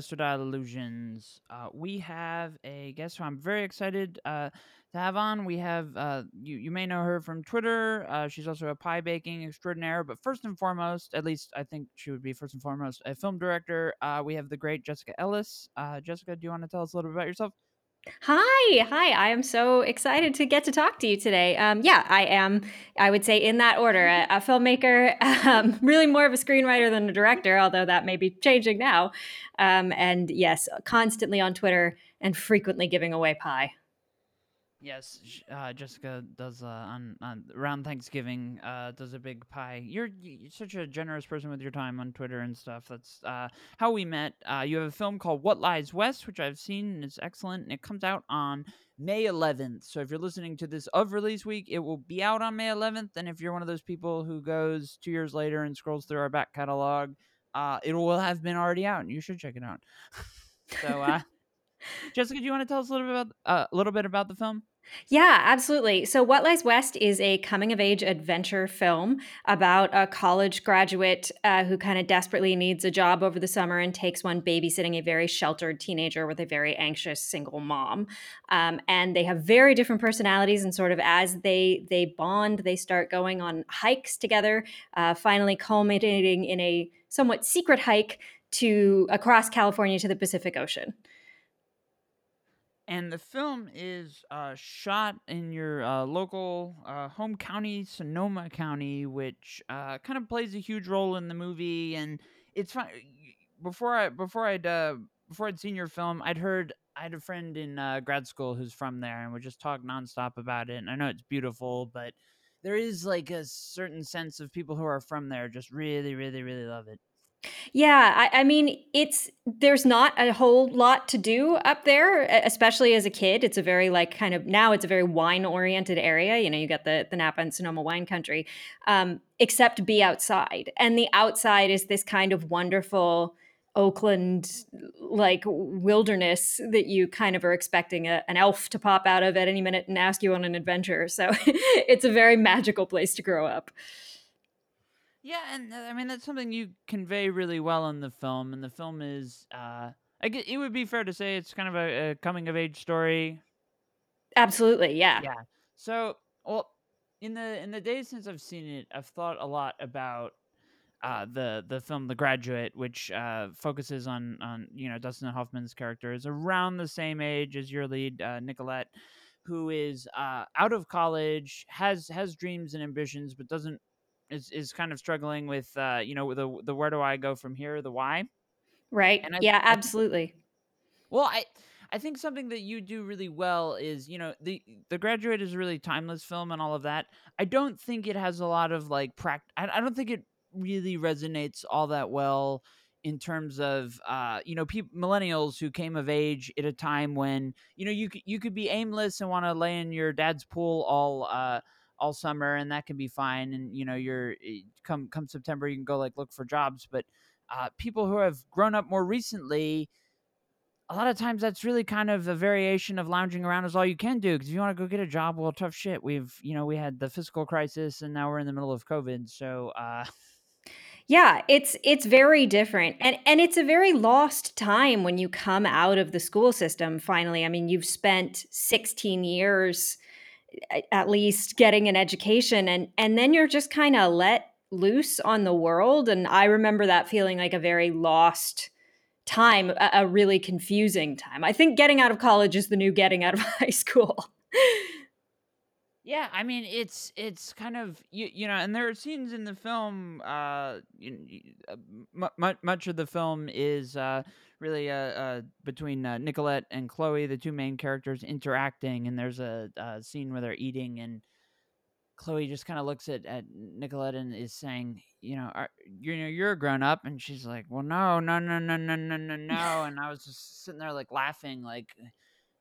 to Illusions. Uh, we have a guest who I'm very excited uh, to have on. We have uh, you. You may know her from Twitter. Uh, she's also a pie baking extraordinaire. But first and foremost, at least I think she would be first and foremost a film director. Uh, we have the great Jessica Ellis. Uh, Jessica, do you want to tell us a little bit about yourself? Hi, hi. I am so excited to get to talk to you today. Um, yeah, I am, I would say, in that order, a, a filmmaker, um, really more of a screenwriter than a director, although that may be changing now. Um, and yes, constantly on Twitter and frequently giving away pie. Yes, uh, Jessica does uh, on, on around Thanksgiving. Uh, does a big pie. You're, you're, such a generous person with your time on Twitter and stuff. That's uh, how we met. Uh, you have a film called What Lies West, which I've seen and it's excellent, and it comes out on May 11th. So if you're listening to this of release week, it will be out on May 11th. And if you're one of those people who goes two years later and scrolls through our back catalog, uh, it will have been already out, and you should check it out. so. Jessica, do you want to tell us a little bit about uh, a little bit about the film? Yeah, absolutely. So, What Lies West is a coming of age adventure film about a college graduate uh, who kind of desperately needs a job over the summer and takes one babysitting a very sheltered teenager with a very anxious single mom. Um, and they have very different personalities, and sort of as they they bond, they start going on hikes together, uh, finally culminating in a somewhat secret hike to across California to the Pacific Ocean and the film is uh, shot in your uh, local uh, home county, Sonoma County, which uh, kind of plays a huge role in the movie. And it's fun. Before I before I'd uh, before I'd seen your film, I'd heard I had a friend in uh, grad school who's from there, and would just talk nonstop about it. And I know it's beautiful, but there is like a certain sense of people who are from there just really, really, really love it. Yeah, I, I, mean, it's there's not a whole lot to do up there, especially as a kid. It's a very like kind of now it's a very wine oriented area. You know, you got the the Napa and Sonoma wine country, um, except be outside, and the outside is this kind of wonderful Oakland like wilderness that you kind of are expecting a, an elf to pop out of at any minute and ask you on an adventure. So it's a very magical place to grow up. Yeah, and uh, I mean that's something you convey really well in the film, and the film is, uh, I get it would be fair to say it's kind of a, a coming of age story. Absolutely, yeah. Yeah. So, well, in the in the days since I've seen it, I've thought a lot about uh, the the film The Graduate, which uh, focuses on on you know Dustin Hoffman's character is around the same age as your lead uh, Nicolette, who is uh, out of college, has has dreams and ambitions, but doesn't is is kind of struggling with uh, you know the the where do I go from here, the why. Right. I, yeah, I, absolutely. well, I I think something that you do really well is, you know, the the graduate is a really timeless film and all of that. I don't think it has a lot of like pract I, I don't think it really resonates all that well in terms of uh, you know people millennials who came of age at a time when you know you could you could be aimless and want to lay in your dad's pool all uh, all summer and that can be fine and you know you're eh, come come september you can go like look for jobs but uh, people who have grown up more recently a lot of times that's really kind of a variation of lounging around is all you can do because if you want to go get a job well tough shit we've you know we had the fiscal crisis and now we're in the middle of covid so uh yeah it's it's very different and and it's a very lost time when you come out of the school system finally. I mean you've spent 16 years at least getting an education and and then you're just kind of let loose on the world and i remember that feeling like a very lost time a, a really confusing time. I think getting out of college is the new getting out of high school. Yeah i mean it's it's kind of you, you know and there are scenes in the film uh, you, uh much, much of the film is uh really uh, uh between uh, Nicolette and Chloe, the two main characters interacting, and there's a, a scene where they're eating, and Chloe just kind of looks at, at Nicolette and is saying, you know, are, you know, you're a grown up, and she's like, well, no, no, no, no, no, no, no, no, and I was just sitting there like laughing, like,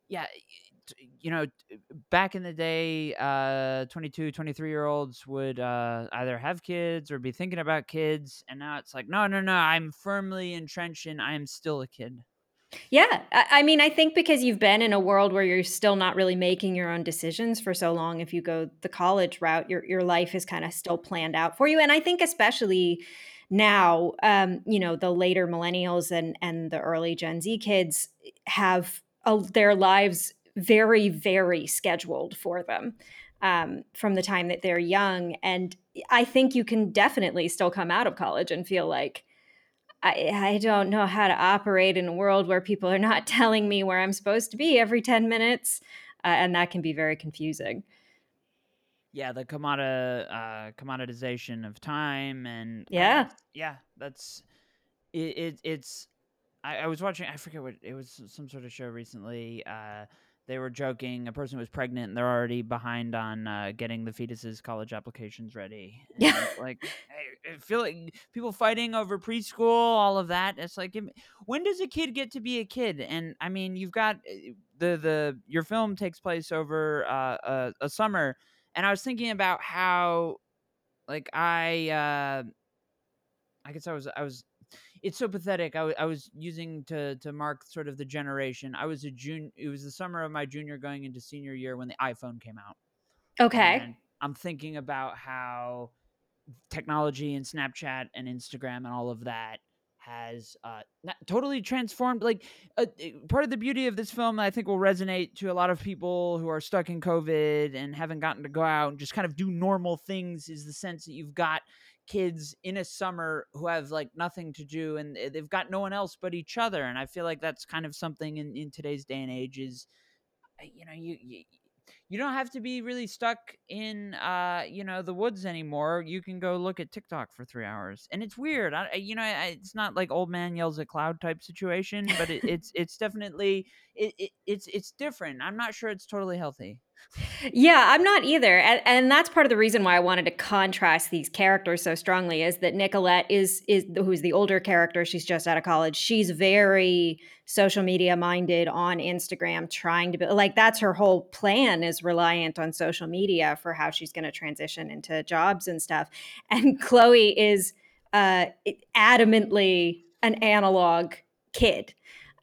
yeah, you know, back in the day, uh, 22, 23 year olds would uh, either have kids or be thinking about kids. And now it's like, no, no, no, I'm firmly entrenched and I'm still a kid. Yeah. I mean, I think because you've been in a world where you're still not really making your own decisions for so long, if you go the college route, your, your life is kind of still planned out for you. And I think, especially now um, you know the later millennials and and the early gen z kids have uh, their lives very very scheduled for them um, from the time that they're young. And i think you can definitely still come out of college and feel like I, I don't know how to operate in a world where people are not telling me where i'm supposed to be every 10 minutes. Uh, and that can be very confusing. Yeah the commodi- uh, commoditization of time and yeah. yeah that's it, it it's I, I, was watching i forget what it was some sort of show recently uh, they were joking a person was pregnant and they're already behind on uh, getting the fetus's college applications ready yeah like I, feel like people fighting over preschool all of that it's like when does a kid get to be a kid and i mean you've got eh, the the your film takes place over uh, a, a summer and I was thinking about how, like, I, uh, I guess I was, I was. It's so pathetic. I, w- I was using to to mark sort of the generation. I was a junior. It was the summer of my junior going into senior year when the iPhone came out. Okay. And I'm thinking about how technology and Snapchat and Instagram and all of that has uh, totally transformed. Like uh, part of the beauty of this film, I think, will resonate to a lot of people who are stuck in COVID and haven't gotten to go out and just kind of do normal things. Is the sense that you've got kids in a summer who have like nothing to do and they've got no one else but each other. And I feel like that's kind of something in, in today's day and age is, uh, you know, you, you you don't have to be really stuck in uh you know the woods anymore you can go look at tiktok for three hours and it's weird I, you know I, it's not like old man yells at cloud type situation but it, it's it's definitely it, it, it's it's different i'm not sure it's totally healthy yeah, I'm not either. And, and, that's part of the reason why I wanted to contrast these characters so strongly is that Nicolette is is who's the older character, she's just out of college. She's very social media minded on Instagram trying to be like that's her whole plan is reliant on social media for how she's going to transition into jobs and stuff. And Chloe is uh adamantly an analog kid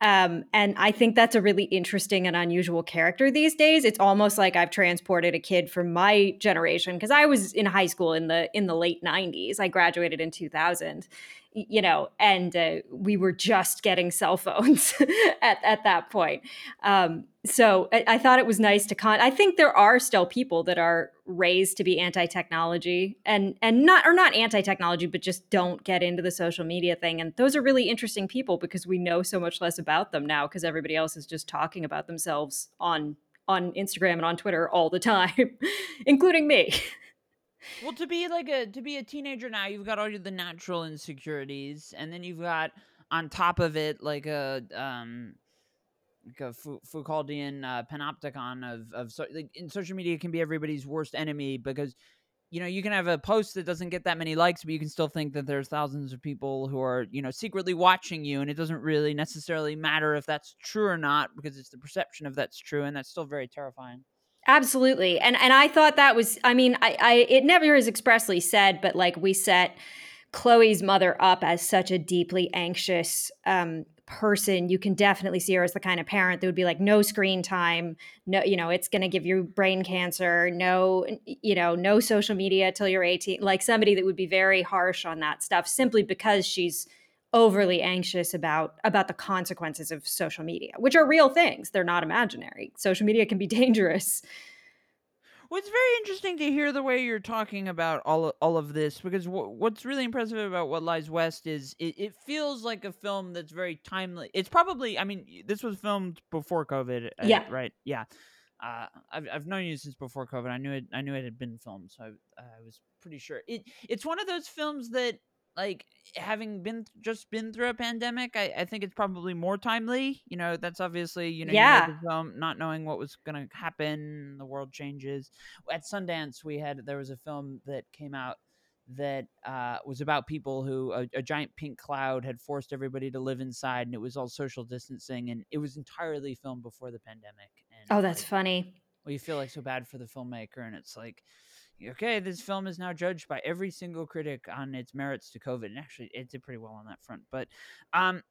um, and I think that's a really interesting and unusual character these days. It's almost like I've transported a kid from my generation because I was in high school in the in the late '90s. I graduated in 2000, you know, and uh, we were just getting cell phones at, at that point. Um, so I, I, thought it was nice to con. I think there are still people that are raised to be anti-technology and and not or not anti-technology, but just don't get into the social media thing. And those are really interesting people because we know so much less about them now because everybody else is just talking about themselves on on Instagram and on Twitter all the time, including me. Well, to be like a to be a teenager now, you've got all your the natural insecurities, and then you've got on top of it like a um Foucauldian uh, panopticon of of so, like in social media can be everybody's worst enemy because you know you can have a post that doesn't get that many likes, but you can still think that there's thousands of people who are you know secretly watching you, and it doesn't really necessarily matter if that's true or not because it's the perception of that's true, and that's still very terrifying. Absolutely. And and I thought that was I mean, I, I it never is expressly said, but like we set Chloe's mother up as such a deeply anxious um, person, you can definitely see her as the kind of parent that would be like, no screen time, no, you know, it's going to give you brain cancer, no, you know, no social media till you're 18. Like somebody that would be very harsh on that stuff simply because she's overly anxious about about the consequences of social media which are real things they're not imaginary social media can be dangerous well, it's very interesting to hear the way you're talking about all of, all of this because w- what's really impressive about What Lies West is it, it feels like a film that's very timely. It's probably, I mean, this was filmed before COVID, uh, yeah, right? Yeah, uh, I've I've known you since before COVID. I knew it. I knew it had been filmed, so I, uh, I was pretty sure. It it's one of those films that like having been just been through a pandemic, I, I think it's probably more timely. You know, that's obviously you know yeah. You film, not knowing what was going to happen, the world changes. At Sundance, we had there was a film that came out that uh, was about people who a, a, giant pink cloud had forced everybody to live inside, and it was all social distancing, and it was entirely filmed before the pandemic. And oh, that's like, funny. Well, you feel like so bad for the filmmaker, and it's like okay, this film is now judged by every single critic on its merits to COVID. And actually, it did pretty well on that front. But um,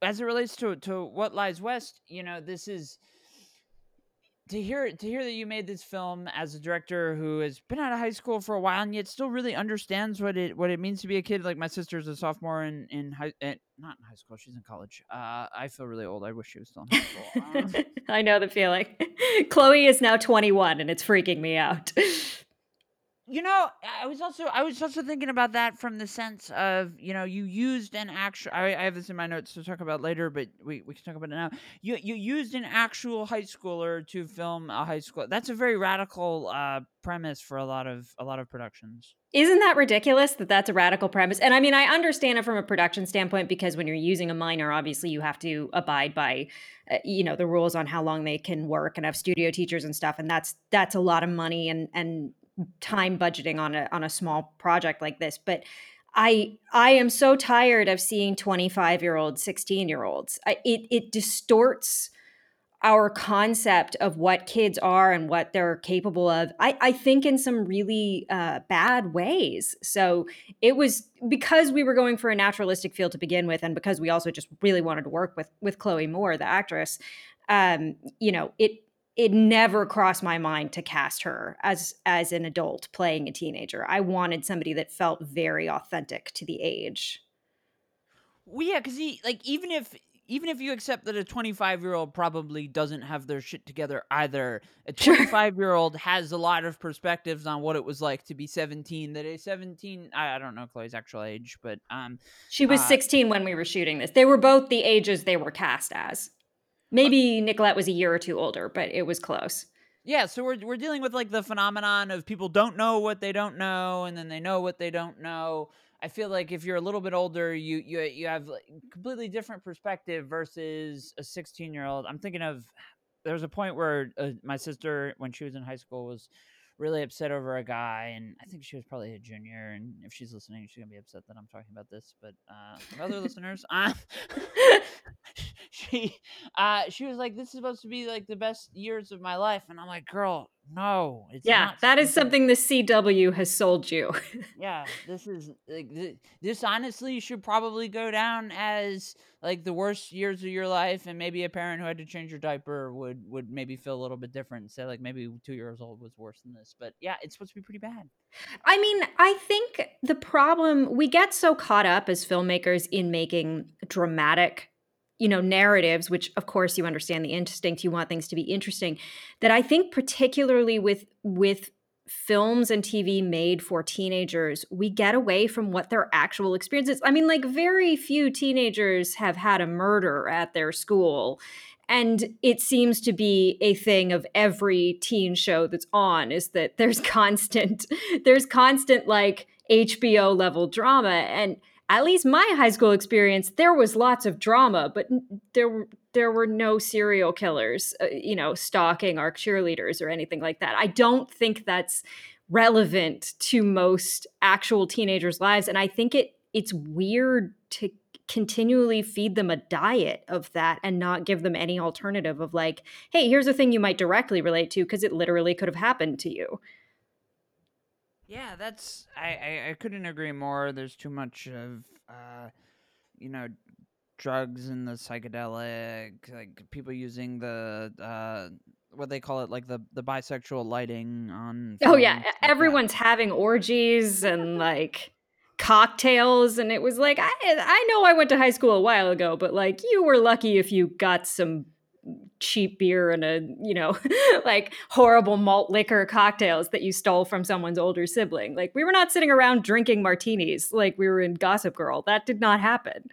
as it relates to to what lies west, you know, this is to hear to hear that you made this film as a director who has been out of high school for a while and yet still really understands what it what it means to be a kid. Like my sister's a sophomore in in high eh, not in high school, she's in college. Uh, I feel really old. I wish she was still in high school. I know the feeling. Chloe is now 21 and it's freaking me out. you know, I was also I was also thinking about that from the sense of you know you used an actual. I, I have this in my notes to talk about later, but we, we can talk about it now. You you used an actual high schooler to film a high school. That's a very radical uh, premise for a lot of a lot of productions. Isn't that ridiculous that that's a radical premise? And I mean, I understand it from a production standpoint because when you're using a minor, obviously you have to abide by, uh, you know, the rules on how long they can work and have studio teachers and stuff. And that's that's a lot of money and and time budgeting on a on a small project like this but i i am so tired of seeing 25 year olds 16 year olds it it distorts our concept of what kids are and what they're capable of i i think in some really uh, bad ways. So it was because we were going for a naturalistic feel to begin with and because we also just really wanted to work with with chloe moore the actress um you know it it never crossed my mind to cast her as as an adult playing a teenager. I wanted somebody that felt very authentic to the age. Well, yeah, because he like even if even if you accept that a 25 year old probably doesn't have their shit together either, a 25 year old has a lot of perspectives on what it was like to be 17. That a 17, I, I don't know Chloe's actual age, but um, she was uh, 16 when we were shooting this. They were both the ages they were cast as. Maybe Nicolette was a year or two older, but it was close. Yeah, so we're we're dealing with like the phenomenon of people don't know what they don't know, and then they know what they don't know. I feel like if you're a little bit older, you you you have like completely different perspective versus a 16 year old. I'm thinking of there was a point where uh, my sister, when she was in high school, was really upset over a guy, and I think she was probably a junior. And if she's listening, she's gonna be upset that I'm talking about this. But uh, other listeners, uh, she uh, she was like, "This is supposed to be like the best years of my life," and I'm like, "Girl, no, it's yeah, that is something the CW has sold you. yeah, this is like this. Honestly, should probably go down as like the worst years of your life, and maybe a parent who had to change your diaper would would maybe feel a little bit different. Say like maybe two years old was worse than this, but yeah, it's supposed to be pretty bad. I mean, I think the problem we get so caught up as filmmakers in making dramatic you know narratives which of course you understand the instinct you want things to be interesting that i think particularly with with films and tv made for teenagers we get away from what their actual experiences i mean like very few teenagers have had a murder at their school and it seems to be a thing of every teen show that's on is that there's constant there's constant like hbo level drama and at least my high school experience, there was lots of drama, but there there were no serial killers, uh, you know, stalking our cheerleaders or anything like that. I don't think that's relevant to most actual teenagers' lives, and I think it it's weird to continually feed them a diet of that and not give them any alternative of like, hey, here's a thing you might directly relate to because it literally could have happened to you. Yeah, that's I, I, I couldn't agree more. There's too much of uh, you know, drugs and the psychedelic, like people using the uh what they call it like the the bisexual lighting on Oh yeah, everyone's having orgies and like cocktails and it was like I I know I went to high school a while ago, but like you were lucky if you got some cheap beer and a you know like horrible malt liquor cocktails that you stole from someone's older sibling. Like we were not sitting around drinking martinis like we were in gossip girl. That did not happen.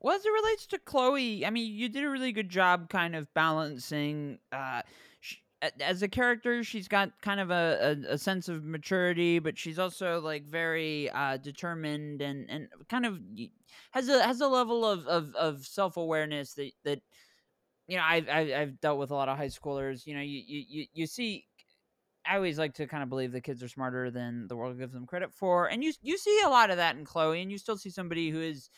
Well as it relates to chloe i mean you did a really good job kind of balancing uh as a character she's got kind of a, a, a, sense of maturity but she's also like very uh, determined and, and kind of has a has a level of, of, of self-awareness that that you know, I've, I've dealt with a lot of high schoolers. You know, you you you see. I always like to kind of believe the kids are smarter than the world gives them credit for, and you you see a lot of that in Chloe, and you still see somebody who is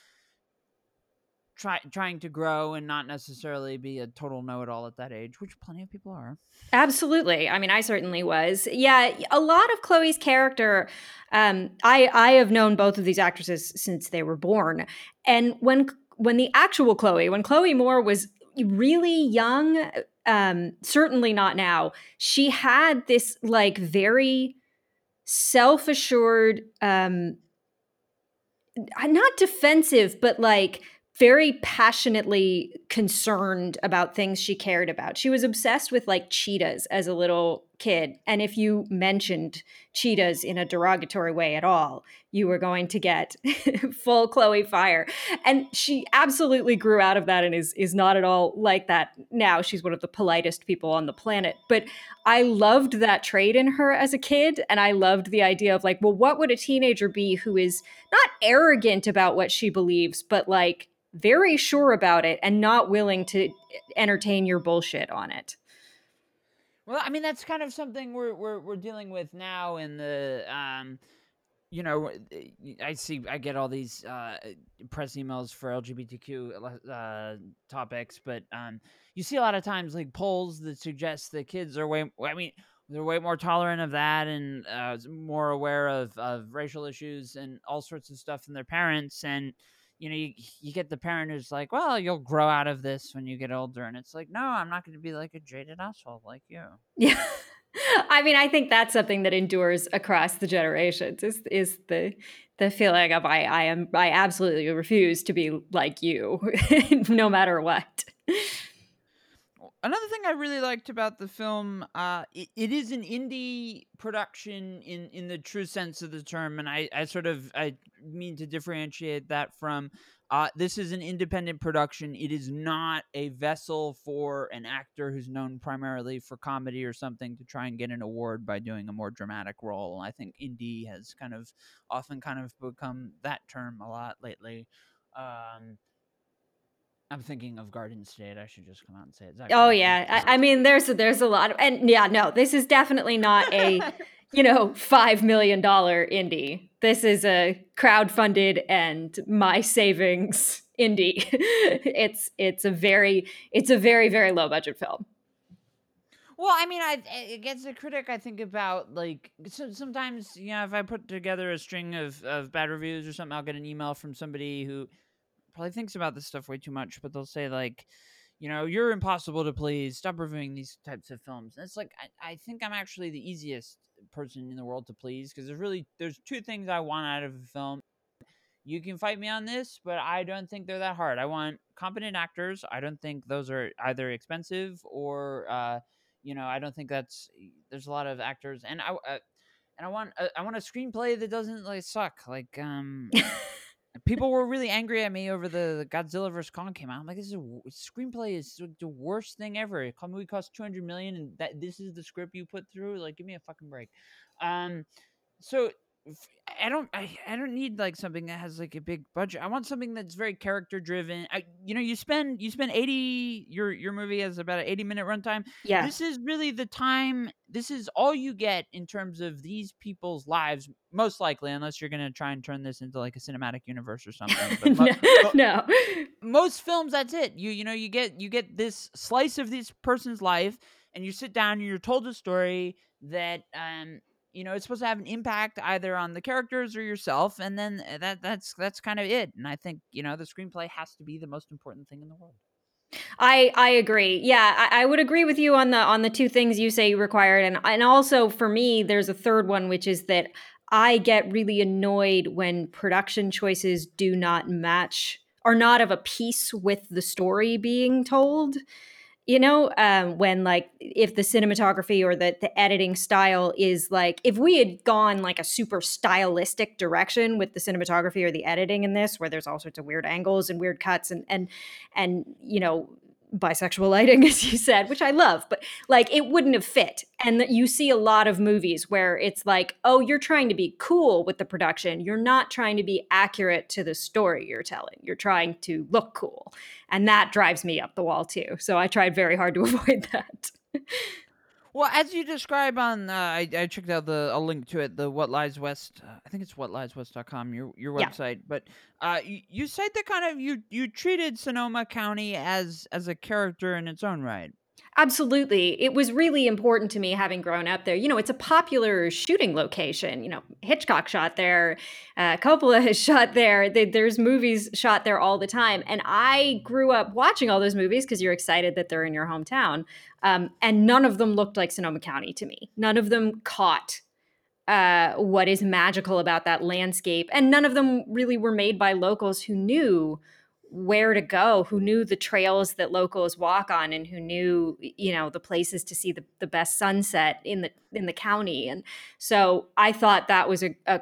try, trying to grow and not necessarily be a total know-it-all at that age, which plenty of people are. Absolutely. I mean, I certainly was. Yeah, a lot of Chloe's character. Um, I I have known both of these actresses since they were born, and when when the actual Chloe, when Chloe Moore was really young um, certainly not now. She had this like very self assured, um, not defensive, but like very passionately concerned about things she cared about. She was obsessed with like cheetahs as a little kid. And if you mentioned cheetahs in a derogatory way at all, you were going to get full Chloe fire. And she absolutely grew out of that and is is not at all like that now. She's one of the politest people on the planet. But I loved that trait in her as a kid. And I loved the idea of like, well, what would a teenager be who is not arrogant about what she believes, but like very sure about it and not willing to entertain your bullshit on it. Well, I mean that's kind of something we're we're we're dealing with now in the um you know, I see, I get all these uh, press emails for LGBTQ uh, topics, but um, you see a lot of times like polls that suggest that kids are way, I mean, they're way more tolerant of that and uh, more aware of, of racial issues and all sorts of stuff than their parents. And you know, you, you get the parent who's like, well, you'll grow out of this when you get older. And it's like, no, I'm not going to be like a jaded asshole like you. Yeah. I mean, I think that's something that endures across the generations is is the the feeling of I I am I absolutely refuse to be like you no matter what another thing I really liked about the film, uh, it, it is an indie production in in the true sense of the term, and I, I sort of I mean to differentiate that from. Uh, this is an independent production. It is not a vessel for an actor who's known primarily for comedy or something to try and get an award by doing a more dramatic role. I think indie has kind of often kind of become that term a lot lately. Um, I'm thinking of Garden State. I should just come out and say it. oh yeah, I, I, mean, there's there's a lot of, and yeah, no, this is definitely not a, you know, five million dollar indie. This is a crowd-funded and my savings indie. it's it's a very it's a very very low budget film. Well, I mean, I it gets a critic. I think about like so sometimes you know if I put together a string of of bad reviews or something, I'll get an email from somebody who probably thinks about this stuff way too much, but they'll say like, you know, you're impossible to please. Stop reviewing these types of films. And it's like I, I think I'm actually the easiest person in the world to please because there's really there's two things I want out of a film. You can fight me on this, but I don't think they're that hard. I want competent actors. I don't think those are either expensive or, uh, you know, I don't think that's there's a lot of actors, and I uh, and I want uh, I want a screenplay that doesn't like suck. Like um, people were really angry at me over the, Godzilla vs Kong came out. I'm like, this is a screenplay is the worst thing ever. A movie cost 200 million, and that this is the script you put through. Like, give me a fucking break. Um, so I don't I, I don't need like something that has like a big budget. I want something that's very character driven. I you know, you spend you spend 80 your your movie has about an 80 minute runtime. Yeah. This is really the time this is all you get in terms of these people's lives most likely unless you're going to try and turn this into like a cinematic universe or something. no, mo- no. Most films that's it. You you know, you get you get this slice of this person's life and you sit down and you're told a story that um you know it's supposed to have an impact either on the characters or yourself and then eh, that that's that's kind of it and i think you know the screenplay has to be the most important thing in the world I I agree. Yeah, I, I, would agree with you on the on the two things you say required, and and also for me, there's a third one, which is that I get really annoyed when production choices do not match, are not of a piece with the story being told you know um, when like if the cinematography or the, the editing style is like if we had gone like a super stylistic direction with the cinematography or the editing in this where there's all sorts of weird angles and weird cuts and and and you know bisexual lighting, as you said, which I love, but like it wouldn't have fit. And you see a lot of movies where it's like, oh, you're trying to be cool with the production. You're not trying to be accurate to the story you're telling. You're trying to look cool. And that drives me up the wall too. So I tried very hard to avoid that. Well, as you describe on, uh, I, I checked out the a link to it, the What Lies West. Uh, I think it's whatlieswest.com, your your website. Yeah. But uh, you, you said that kind of you you treated Sonoma County as as a character in its own right. Absolutely. It was really important to me having grown up there. You know, it's a popular shooting location. You know, Hitchcock shot there, uh, Coppola has shot there. There's movies shot there all the time. And I grew up watching all those movies because you're excited that they're in your hometown. Um, and none of them looked like Sonoma County to me. None of them caught uh, what is magical about that landscape. And none of them really were made by locals who knew where to go who knew the trails that locals walk on and who knew you know the places to see the, the best sunset in the in the county. And so i thought that was a, a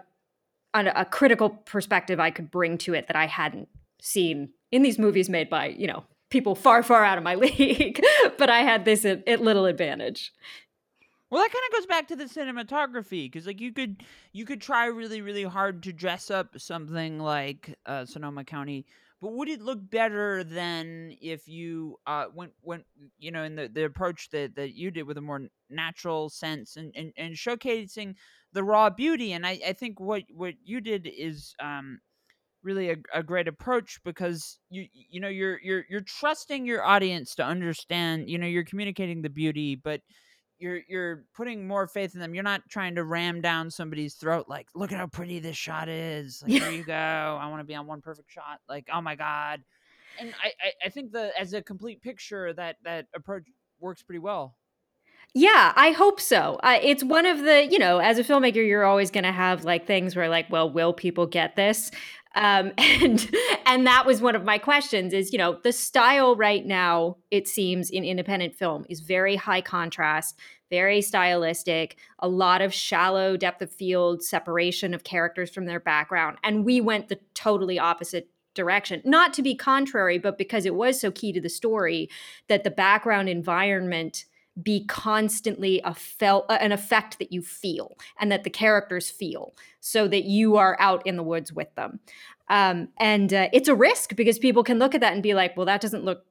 a critical perspective i could bring to it that i hadn't seen in these movies made by you know people far far out of my league. But i had this a, a little advantage. Well, that kind of goes back to the cinematography because, like, you could you could try really really hard to dress up something like uh, Sonoma County but would it look better than if you uh went went you know in the, the approach that that you did with a more natural sense and, and and showcasing the raw beauty? And i i think what what you did is um really a, a great approach because you you know you're you're you're trusting your audience to understand you know you're communicating the beauty but you're you're putting more faith in them. You're not trying to ram down somebody's throat like, look at how pretty this shot is. Like, here you go. I want to be on one perfect shot. Like, oh my god. And I, I, I think the as a complete picture that that approach works pretty well. Yeah, I hope so. Uh, it's one of the, you know, as a filmmaker, you're always going to have like things where like, well, will people get this? Um, and and that was one of my questions is, you know, the style right now, it seems in independent film is very high contrast, very stylistic, a lot of shallow depth of field separation of characters from their background. And we went the totally opposite direction. Not to be contrary, but because it was so key to the story that the background environment be constantly a felt an effect that you feel and that the characters feel so that you are out in the woods with them. Um, and uh, it's a risk because people can look at that and be like well that doesn't look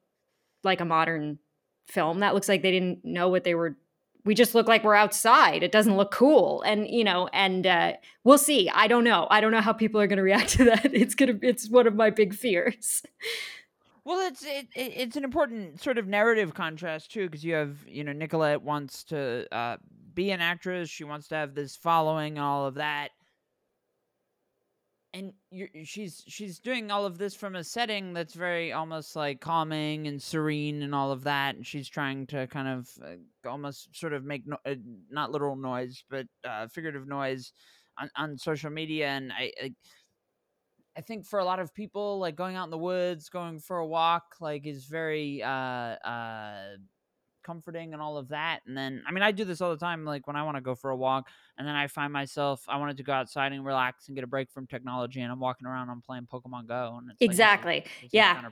like a modern film. That looks like they didn't know what they were we just look like we're outside. It doesn't look cool. And you know and uh, we'll see. I don't know. I don't know how people are going to react to that. It's gonna it's one of my big fears Well, it's it, it's an important sort of narrative contrast too, because you have you know Nicolette wants to uh, be an actress, she wants to have this following, and all of that, and she's she's doing all of this from a setting that's very almost like calming and serene and all of that, and she's trying to kind of uh, almost sort of make no, uh, not literal noise, but uh, figurative noise on, on social media, and I, I I think for a lot of people, like going out in the woods, going for a walk, like is very uh uh comforting and all of that. And then, I mean, I do this all the time. Like when I want to go for a walk, and then I find myself I wanted to go outside and relax and get a break from technology, and I'm walking around, I'm playing Pokemon Go, and it's exactly, like, is, this yeah,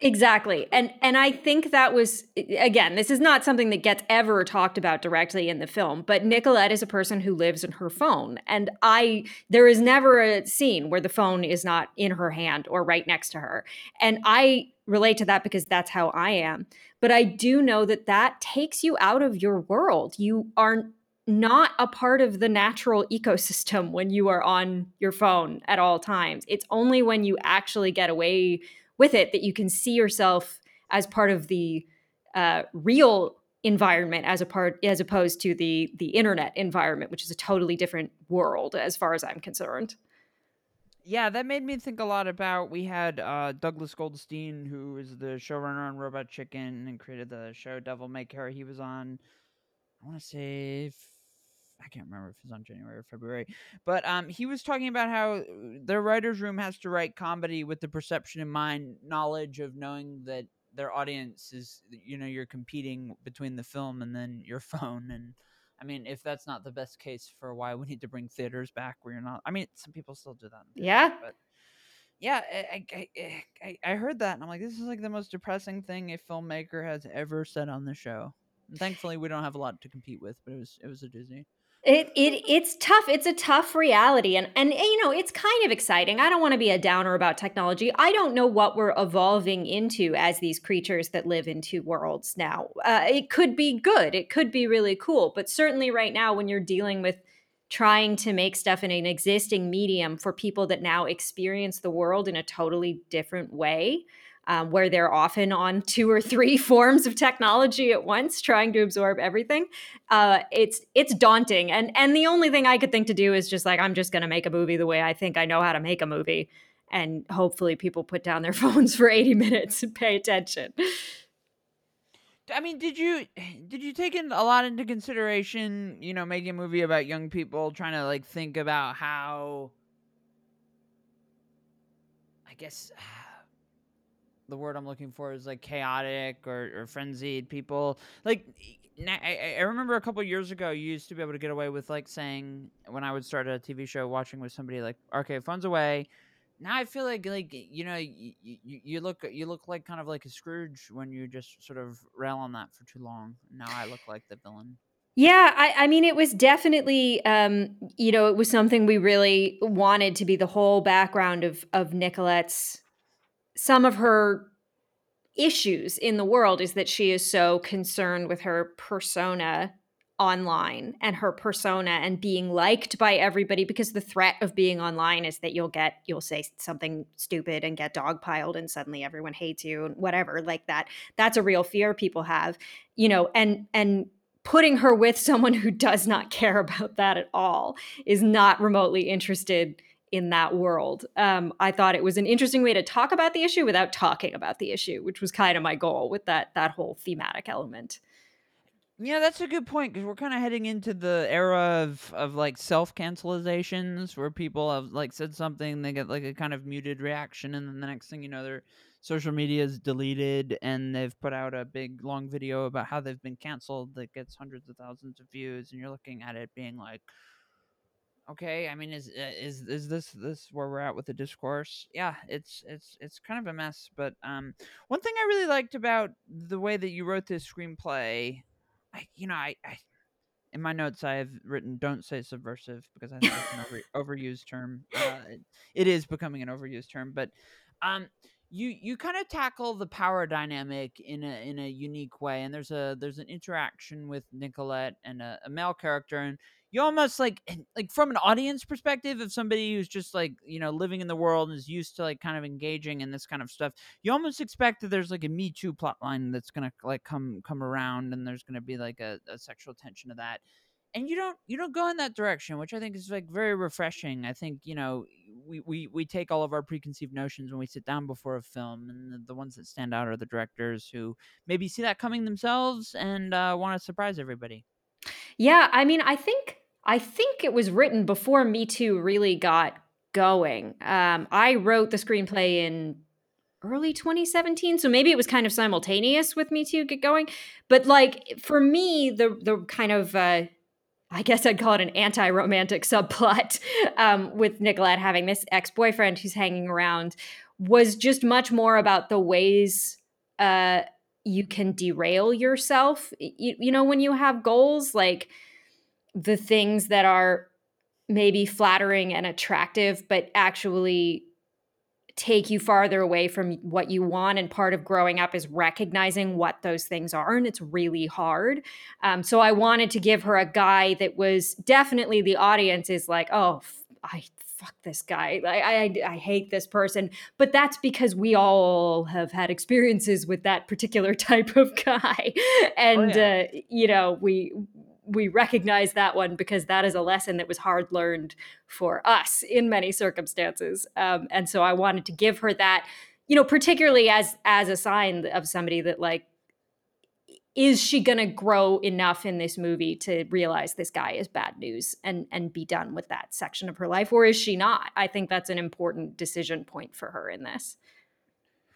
exactly. And and I think that was again, this is not something that gets ever talked about directly in the film, but Nicolette is a person who lives in her phone, and I there is never a scene where the phone is not in her hand or right next to her, and I relate to that because that's how I am. But I do know that that takes you out of your world. You are not a part of the natural ecosystem when you are on your phone at all times. It's only when you actually get away with it that you can see yourself as part of the uh, real environment as a part as opposed to the the internet environment which is a totally different world as far as i'm concerned yeah, that made me think a lot about. We had uh, Douglas Goldstein, who is the showrunner on Robot Chicken and created the show Devil May Care. He was on, I want to say, I can't remember if he's on January or February, but um, he was talking about how uh, their writers' room has to write comedy with the perception in mind, knowledge of knowing that their audience is, you know, you're competing between the film and then your phone and I mean, if that's not the best case for why we need to bring theaters back, where you're not. I mean, some people still do that. Theaters, yeah. But yeah, I, I, I, I heard that, and I'm like, this is like the most depressing thing a filmmaker has ever said on the show. Thankfully, we don't have a lot to compete with, but it was it was a doozy. It it it's tough. It's a tough reality, and and you know it's kind of exciting. I don't want to be a downer about technology. I don't know what we're evolving into as these creatures that live in two worlds now. Uh, it could be good. It could be really cool. But certainly, right now, when you're dealing with trying to make stuff in an existing medium for people that now experience the world in a totally different way, um, where they're often on two or three forms of technology at once, trying to absorb everything. Uh, it's it's daunting, and and the only thing I could think to do is just like I'm just going to make a movie the way I think I know how to make a movie, and hopefully people put down their phones for 80 minutes and pay attention. I mean, did you did you take in a lot into consideration, you know, making a movie about young people trying to like think about how I guess the word I'm looking for is like chaotic or, or frenzied people. Like I, I remember a couple years ago, you used to be able to get away with like saying when I would start a TV show, watching with somebody like, okay, phones away, now I feel like like you know you, you, you look you look like kind of like a Scrooge when you just sort of rail on that for too long. Now I look like the villain. Yeah, I, I mean, it was definitely, um, you know, it was something we really wanted to be the whole background of of Nicolette's. Some of her issues in the world is that she is so concerned with her persona online and her persona and being liked by everybody because the threat of being online is that you'll get you'll say something stupid and get dogpiled and suddenly everyone hates you and whatever like that. That's a real fear people have you know and and putting her with someone who does not care about that at all is not remotely interested in that world. Um, I thought it was an interesting way to talk about the issue without talking about the issue, which was kind of my goal with that that whole thematic element. Yeah, that's a good point because we're kind of heading into the era of, of like self cancelizations where people have like said something, they get like a kind of muted reaction, and then the next thing you know, their social media is deleted and they've put out a big long video about how they've been canceled that gets hundreds of thousands of views, and you're looking at it being like, okay, I mean, is uh, is is this this where we're at with the discourse? Yeah, it's it's it's kind of a mess. But um, one thing I really liked about the way that you wrote this screenplay I, you know, I, I, in my notes I have written "don't say subversive" because I think it's an over, overused term. Uh, it, it is becoming an overused term, but um, you you kind of tackle the power dynamic in a in a unique way, and there's a there's an interaction with Nicolette and a, a male character, and you almost like like from an audience perspective of somebody who's just like you know living in the world and is used to like kind of engaging in this kind of stuff you almost expect that there's like a me too plot line that's gonna like come come around and there's gonna be like a, a sexual tension to that. And you don't you don't go in that direction which i think is like very refreshing. I think you know we we, we take all of our preconceived notions when we sit down before a film and the, the ones that stand out are the directors who maybe see that coming themselves and uh, want to surprise everybody yeah i mean i think I think it was written before Me Too really got going. Um, I wrote the screenplay in early 2017, so maybe it was kind of simultaneous with Me Too get going. But like for me, the the kind of uh, I guess I'd call it an anti-romantic subplot um, with Nicolette having this ex-boyfriend who's hanging around was just much more about the ways uh, you can derail yourself. You, you know, when you have goals like the things that are maybe flattering and attractive, but actually take you farther away from what you want. And part of growing up is recognizing what those things are. And it's really hard. Um, so I wanted to give her a guy that was definitely the audience is like, oh, I fuck this guy. I, I, I hate this person. But that's because we all have had experiences with that particular type of guy. And, oh, yeah. uh, you know, we, we recognize that one because that is a lesson that was hard learned for us in many circumstances. Um, and so I wanted to give her that, you know, particularly as as a sign of somebody that like is she going to grow enough in this movie to realize this guy is bad news and and be done with that section of her life or is she not i think that's an important decision point for her in this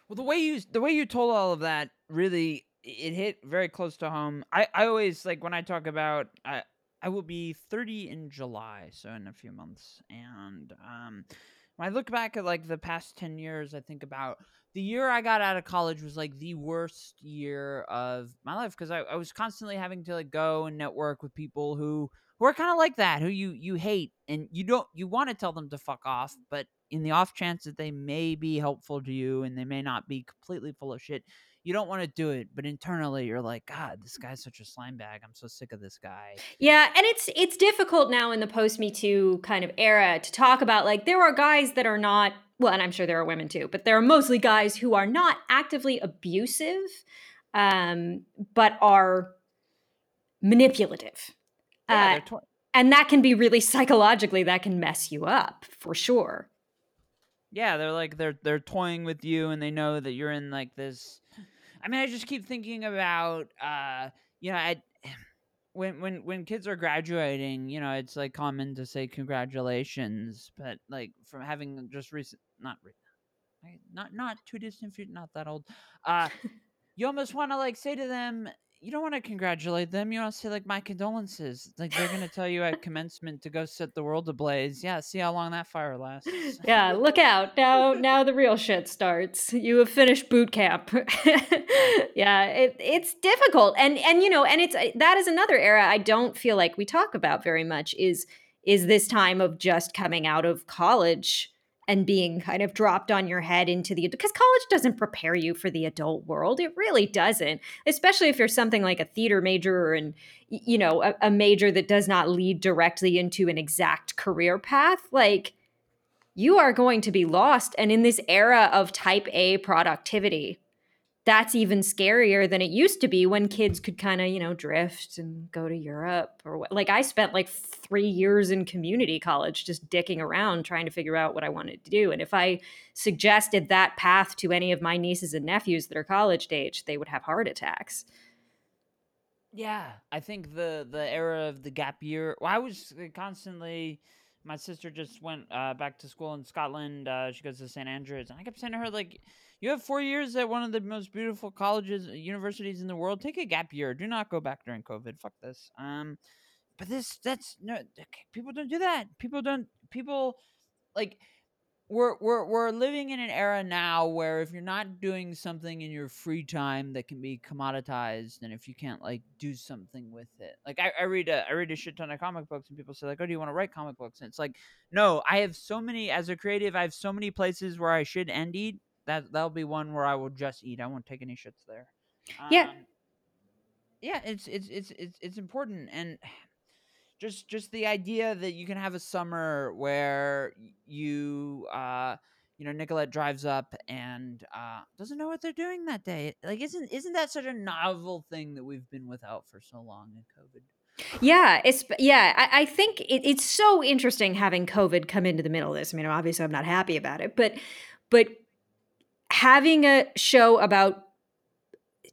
well the way you the way you told all of that really it hit very close to home. I, I always like when I talk about I I will be 30 in July, so in a few months. And um when I look back at like the past 10 years, I think about the year I got out of college was like the worst year of my life because I, I was constantly having to like go and network with people who who are kind of like that, who you you hate and you don't you want to tell them to fuck off, but in the off chance that they may be helpful to you and they may not be completely full of shit, you don't want to do it, but internally you're like, God, this guy's such a slime bag. I'm so sick of this guy. Yeah, and it's it's difficult now in the post Me Too kind of era to talk about like there are guys that are not well, and I'm sure there are women too, but there are mostly guys who are not actively abusive, um, but are manipulative. Yeah, Uh, they're tw- and that can be really psychologically that can mess you up for sure. yeah, they're like they're they're toying with you, and they know that you're in like this. I mean, I just keep thinking about, uh, you know, I, when when when kids are graduating, you know, it's like common to say congratulations, but like from having just recent, not re- I- not not too distant future, not that old. Uh, you almost want to like say to them, you don't want to congratulate them. You want to say like my condolences. Like they're gonna tell you at commencement to go set the world ablaze. Yeah, see how long that fire lasts. Yeah, look out. Now now the real shit starts. You have finished boot camp. yeah, it, it's difficult. And and you know, and it's that is another era I don't feel like we talk about very much is is this time of just coming out of college and being kind of dropped on your head into the because college doesn't prepare you for the adult world. It really doesn't. Especially if you're something like a theater major and you know, a, a major that does not lead directly into an exact career path. Like you are going to be lost. And in this era of type A productivity, that's even scarier than it used to be when kids could kind of, you know, drift and go to Europe or what. Like I spent like three years in community college just dicking around trying to figure out what I wanted to do. And if I suggested that path to any of my nieces and nephews that are college age, they would have heart attacks. Yeah, I think the the era of the gap year. Well, I was constantly. My sister just went uh, back to school in Scotland. Uh, she goes to St Andrews, and I kept saying to her like, "You have four years at one of the most beautiful colleges, universities in the world. Take a gap year. Do not go back during COVID. Fuck this." Um, but this that's no people don't do that. People don't. People like we're we're we're living in an era now where if you're not doing something in your free time that can be commoditized and if you can't like do something with it like i, I read a i read a shit ton of comic books and people say like oh do you want to write comic books and it's like no i have so many as a creative i have so many places where i should end eat that that'll be one where i will just eat i won't take any shits there Yeah. um, yeah it's it's it's it's, it's important and just just the idea that you can have a summer where you uh you know Nicolette drives up and uh doesn't know what they're doing that day. Like isn't isn't that such a novel thing that we've been without for so long in COVID? Yeah, it's yeah. I, I think it, it's so interesting having COVID come into the middle of this. I mean, obviously, I'm not happy about it, but but having a show about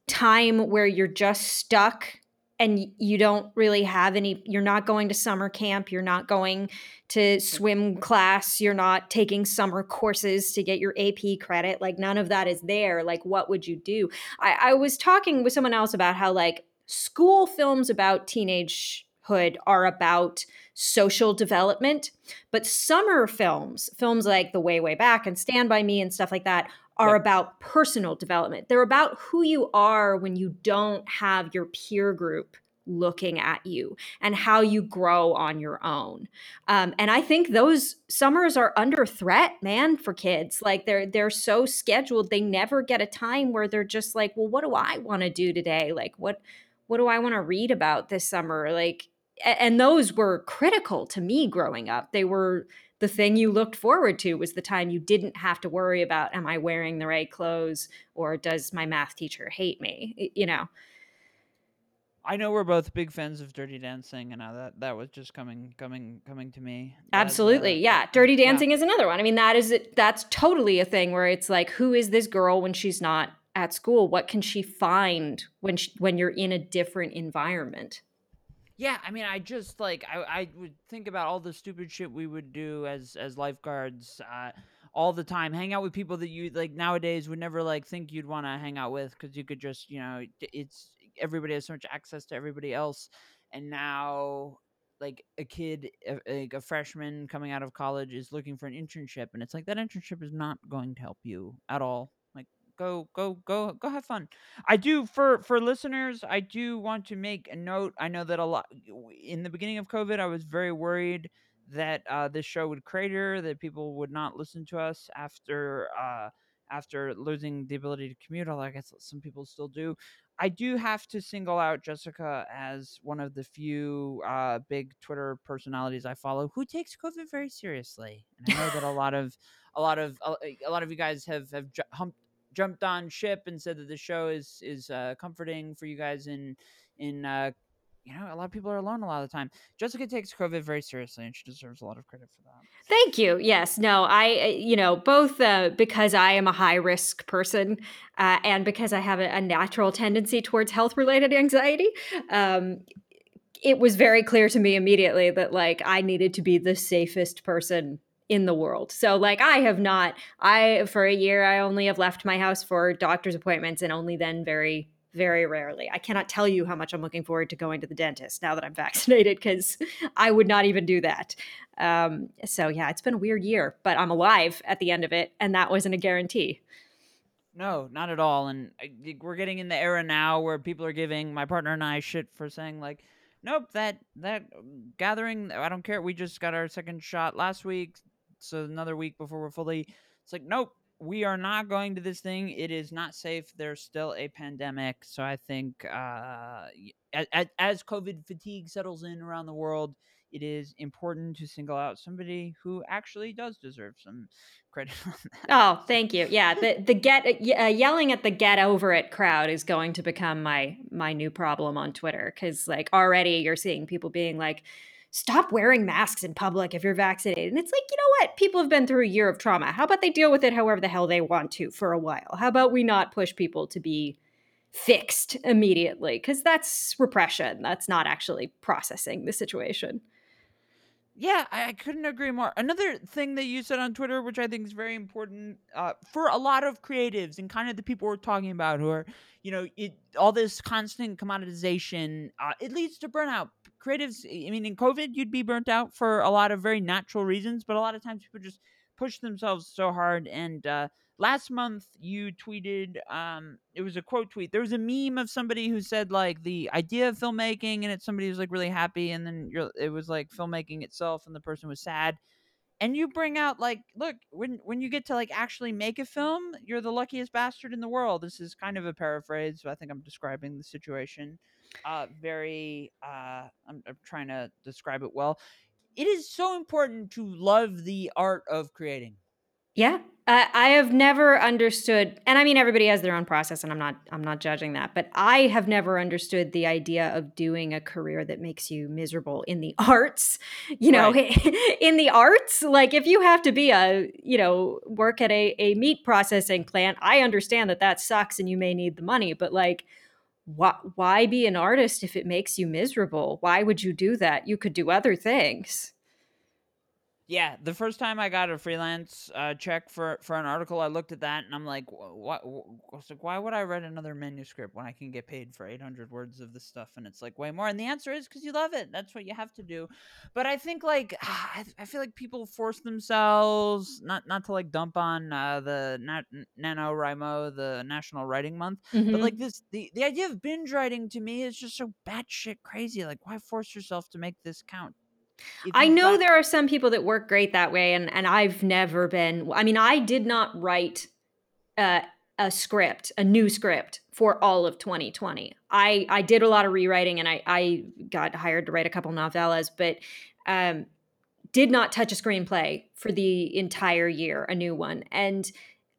time where you're just stuck and you don't really have any you're not going to summer camp you're not going to swim class you're not taking summer courses to get your ap credit like none of that is there like what would you do? I, I was talking with someone else about how like school films about teenagehood are about social development but summer films films like the way way back and stand by me and stuff like that are Yep. about personal development. They're about who you are when you don't have your peer group looking at you and how you grow on your own. Um, and I think those summers are under threat, man, for kids. Like they're they're so scheduled, they never get a time where they're just like, well, what do I want to do today? Like what what do I want to read about this summer? Like and those were critical to me growing up. They were the thing you looked forward to was the time you didn't have to worry about am i wearing the right clothes or does my math teacher hate me? You know? I know we're both big fans of Dirty Dancing, and uh, that that was just coming coming coming to me. absolutely uh, yeah. Uh, dirty yeah. dancing is another one. I mean that is that's totally a thing where it's like who is this girl when she's not at school? What can she find when she, when you're in a different environment Yeah, I mean, I just like I, I would think about all the stupid shit we would do as as lifeguards uh, all the time. Hang out with people that you like nowadays would never like think you'd want to hang out with because you could just you know it's everybody has so much access to everybody else, and now like a kid a- like a freshman coming out of college is looking for an internship and it's like that internship is not going to help you at all go go go go have fun I do for for listeners. I do want to make a note. I know that a lot in the beginning of COVID, I was very worried that uh, this show would crater, that people would not listen to us after uh, after losing the ability to commute. Although I guess some people still do. I do have to single out Jessica as one of the few uh, big Twitter personalities I follow who takes COVID very seriously, and I know that a lot of a lot of a, a lot of you guys have have ju- humped, jumped on ship and said that the show is is uh, comforting for you guys in in uh, you know, a lot of people are alone a lot of the time. Jessica takes COVID very seriously, and she deserves a lot of credit for that. Thank you. Yes. No, I, you know, both uh, because I am a high risk person uh, and because I have a, a, natural tendency towards health related anxiety. Um, it was very clear to me immediately that like I needed to be the safest person in the world. So like I have not I for a year I only have left my house for doctor's appointments and only then very very rarely. I cannot tell you how much I'm looking forward to going to the dentist now that I'm vaccinated because I would not even do that. Um, so, yeah, it's been a weird year, but I'm alive at the end of it, and that wasn't a guarantee. No, not at all. And we're getting in the era now where people are giving my partner and I shit for saying, like, nope, that that gathering, I don't care. We just got our second shot last week, so another week before we're fully. It's like, nope, we are not going to this thing. It is not safe. There's still a pandemic. So I think uh, as, as COVID fatigue settles in around the world, it is important to single out somebody who actually does deserve some credit Oh, thank you. Yeah, the the get uh, yelling at the get over it crowd is going to become my my new problem on Twitter cuz like already you're seeing people being like stop wearing masks in public if you're vaccinated. And it's like, you know what? People have been through a year of trauma. How about they deal with it however the hell they want to for a while? How about we not push people to be fixed immediately? Because that's repression. That's not actually processing the situation. Yeah, I, couldn't agree more. Another thing that you said on Twitter, which I think is very important uh, for a lot of creatives and kind of the people we're talking about who are, you know, it, all this constant commoditization, uh, it leads to burnout creatives, I mean, in COVID, you'd be burnt out for a lot of very natural reasons, but a lot of times people just push themselves so hard. And uh, last month, you tweeted, um, it was a quote tweet. There was a meme of somebody who said, like, the idea of filmmaking, and it's somebody who's like really happy, and then it was like filmmaking itself, and the person was sad and you bring out like look when when you get to like actually make a film you're the luckiest bastard in the world this is kind of a paraphrase so i think i'm describing the situation uh very uh I'm, I'm trying to describe it well it is so important to love the art of creating yeah I, I have never understood, and I mean everybody has their own process, and I'm not I'm not judging that, but I have never understood the idea of doing a career that makes you miserable in the arts. You know, right. in the arts, like if you have to be a you know work at a a meat processing plant, I understand that that sucks, and you may need the money, but like why, why be an artist if it makes you miserable? Why would you do that? You could do other things. Yeah, the first time I got a freelance uh, check for for an article, I looked at that and I'm like, what? like, why would I write another manuscript when I can get paid for 800 words of this stuff? And it's like way more. And the answer is because you love it. That's what you have to do. But I think like I, I feel like people force themselves not not to like dump on uh, the Na- NaNoWriMo, the National Writing Month, mm-hmm. but like this the the idea of binge writing to me is just so batshit crazy. Like, why force yourself to make this count? I know there are some people that work great that way, and and I've never been. I mean, I did not write uh, a script, a new script for all of 2020. I I did a lot of rewriting, and I I got hired to write a couple novellas, but um, did not touch a screenplay for the entire year, a new one, and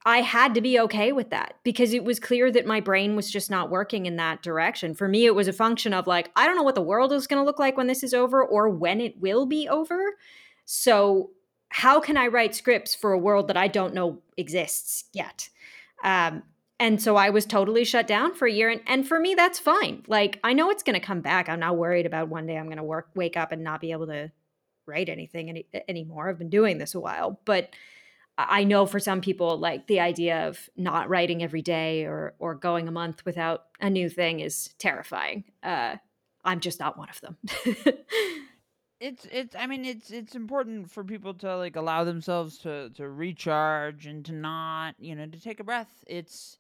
I had to be okay with that because it was clear that my brain was just not working in that direction. For me, it was a function of like, I don't know what the world is going to look like when this is over or when it will be over. So, how can I write scripts for a world that I don't know exists yet? Um, and so I was totally shut down for a year. And, and for me, that's fine. Like, I know it's going to come back. I'm not worried about one day I'm going to work, wake up and not be able to write anything any, anymore. I've been doing this a while. But, I know for some people, like the idea of not writing every day or or going a month without a new thing is terrifying. Uh, I'm just not one of them. it's it's I mean it's it's important for people to like allow themselves to to recharge and to not you know to take a breath. It's